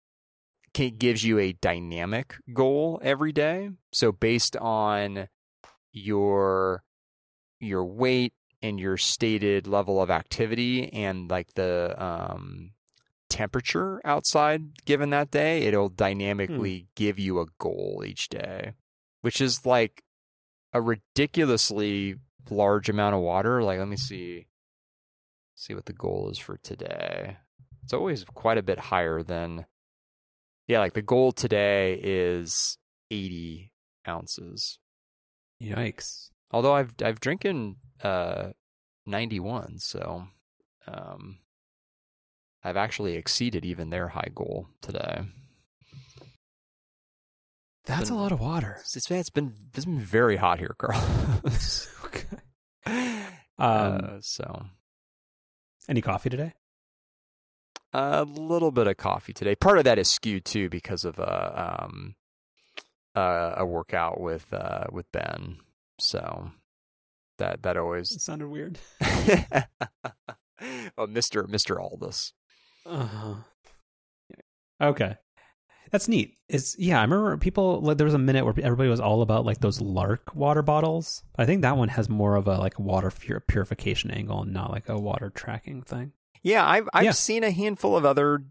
can, gives you a dynamic goal every day. So based on your your weight and your stated level of activity and like the um, temperature outside given that day, it'll dynamically hmm. give you a goal each day, which is like a ridiculously large amount of water. Like, let me see, see what the goal is for today. It's always quite a bit higher than, yeah, like the goal today is 80 ounces. Yikes. Although I've I've drinking uh 91, so um I've actually exceeded even their high goal today. That's been, a lot of water. It's, it's been it's been very hot here, Carl. okay. Um, uh, so, any coffee today? A little bit of coffee today. Part of that is skewed too because of uh, um, uh, a workout with uh, with Ben. So that that always it sounded weird. oh, Mister Mister Aldous. Uh-huh. Okay. That's neat. It's yeah. I remember people like there was a minute where everybody was all about like those LARQ water bottles. I think that one has more of a like water purification angle, and not like a water tracking thing. Yeah, I've I've yeah. seen a handful of other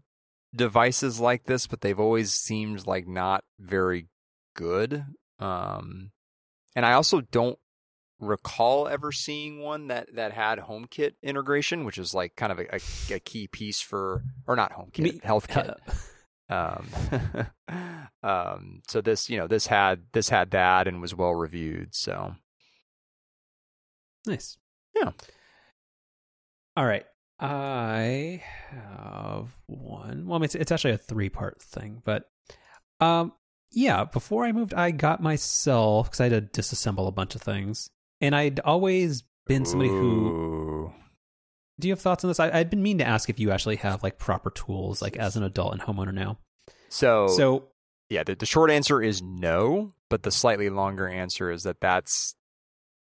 devices like this, but they've always seemed like not very good. Um, and I also don't recall ever seeing one that that had HomeKit integration, which is like kind of a, a, a key piece for, or not HomeKit, Me, HealthKit. um, um, so this, you know, this had this had that and was well reviewed. So nice, yeah. All right, I have one. Well, I mean, it's, it's actually a three part thing, but um, yeah, before I moved, I got myself because I had to disassemble a bunch of things, and I'd always been somebody Ooh. who. Do you have thoughts on this? I, I'd been mean to ask if you actually have like proper tools, like as an adult and homeowner now. So, so yeah, the, the short answer is no, but the slightly longer answer is that that's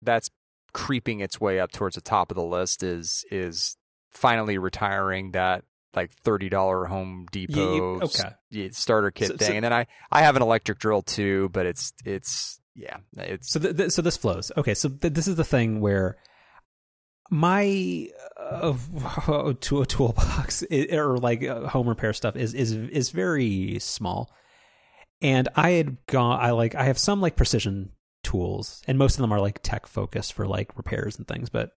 that's creeping its way up towards the top of the list. Is is finally retiring that like thirty dollar Home Depot okay. starter kit so, thing, so, and then I I have an electric drill too, but it's it's yeah it's so th- so this flows. Okay, so th- this is the thing where my uh, to a toolbox or like uh, home repair stuff is is is very small, and I had gone. I like I have some like precision tools, and most of them are like tech focused for like repairs and things, but.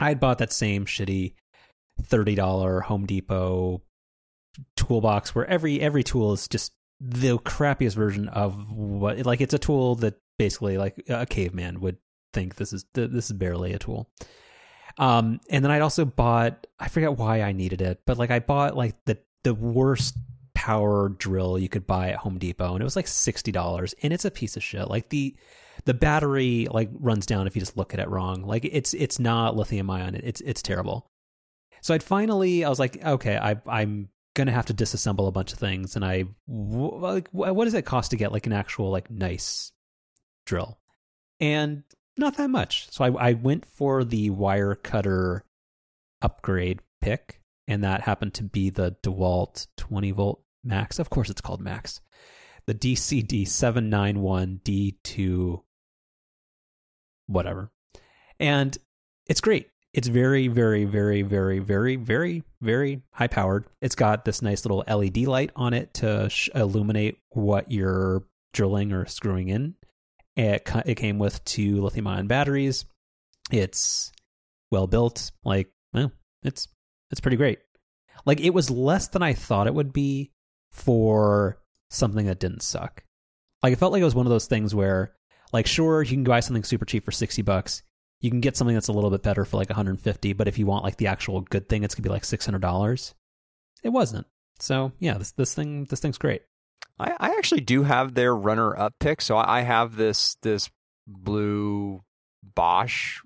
I had bought that same shitty $30 Home Depot toolbox where every every tool is just the crappiest version of what like it's a tool that basically like a caveman would think this is this is barely a tool. Um and then I'd also bought I forget why I needed it, but like I bought like the the worst power drill you could buy at Home Depot and it was like $60 and it's a piece of shit. Like the the battery like runs down if you just look at it wrong. Like it's it's not lithium ion. It's it's terrible. So I'd finally, I was like, okay, I, I'm gonna have to disassemble a bunch of things, and I like, what does it cost to get like an actual like nice drill? And not that much. So I, I went for the Wirecutter upgrade pick, and that happened to be the DeWalt 20 volt max. Of course, it's called max. The DCD 791D2, whatever. And it's great it's very, very, very, very, very, very, very high powered. It's got this nice little LED light on it to sh- illuminate what you're drilling or screwing in. It, it came with two lithium ion batteries. It's well built. Like, well, it's it's pretty great. Like, it was less than I thought it would be for something that didn't suck. Like, it felt like it was one of those things where, like, sure, you can buy something super cheap for 60 bucks you can get something that's a little bit better for like 150 but if you want like the actual good thing it's gonna be like $600 it wasn't. So yeah this this thing this thing's great. I, I actually do have their runner up pick. So i have this this blue bosch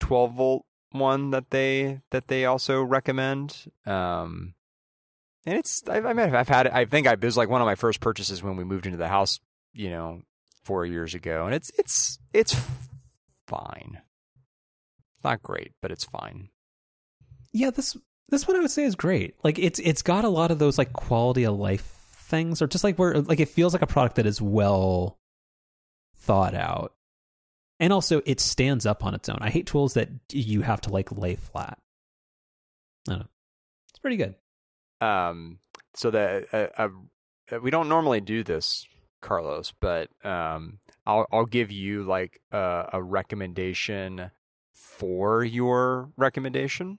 12 volt one that they that they also recommend. Um and it's I, I mean I've had it I think I it was like one of my first purchases when we moved into the house you know four years ago. And it's it's it's fine not great, but it's fine. yeah, this this one I would say is great. Like it's it's got a lot of those like quality of life things, or just like where like it feels like a product that is well thought out, and also it stands up on its own. I hate tools that you have to like lay flat. I don't know. It's pretty good. Um, so that uh, uh, we don't normally do this, Carlos, but um, I'll I'll give you like a, a recommendation for your recommendation.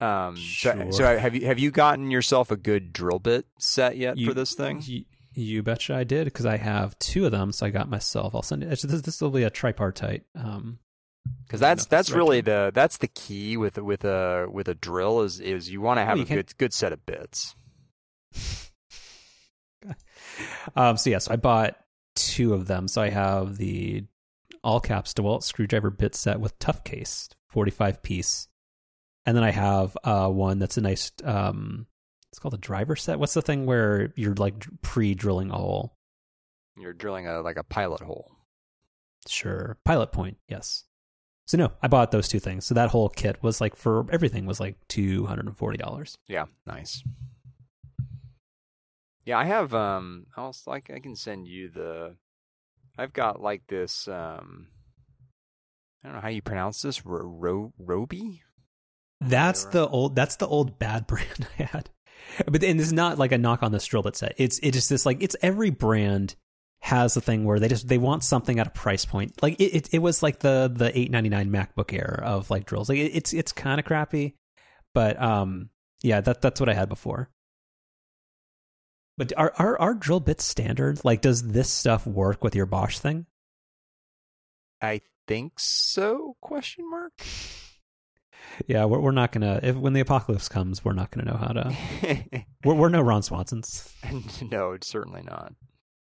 Um, so, Sure. so have you have you gotten yourself a good drill bit set yet You- for this thing? You, you betcha I did because I have two of them, so I got myself. I'll send it. This, this will be a tripartite. Um, Because that's that's really the that's the key with with a with a drill is is you want to have you a can't- good good set of bits. um, so yes, I bought two of them. So I have the all caps DeWalt screwdriver bit set with tough case, forty five piece, and then I have uh, one that's a nice. Um, it's called a driver set. What's the thing where you're like pre drilling a hole? You're drilling a like a pilot hole. Sure, pilot point. Yes. So no, I bought those two things. So that whole kit was like for everything was like two hundred and forty dollars. Yeah, nice. Yeah, I have um I'll like I can send you the I've got like this um I don't know how you pronounce this ro, ro Roby? That's Right. the old. That's the old bad brand I had. But and this is not like a knock on the drill bit set. It's it's just this like it's every brand has a thing where they just they want something at a price point. Like it it, it was like the the eight ninety nine MacBook Air of like drills. Like it, it's it's kind of crappy, but um yeah that that's what I had before. But are are are drill bits standard? Like does this stuff work with your Bosch thing? I think so? Question mark. Yeah, we're we're not gonna if when the apocalypse comes, we're not gonna know how to. We're we're no Ron Swansons. no, it's certainly not.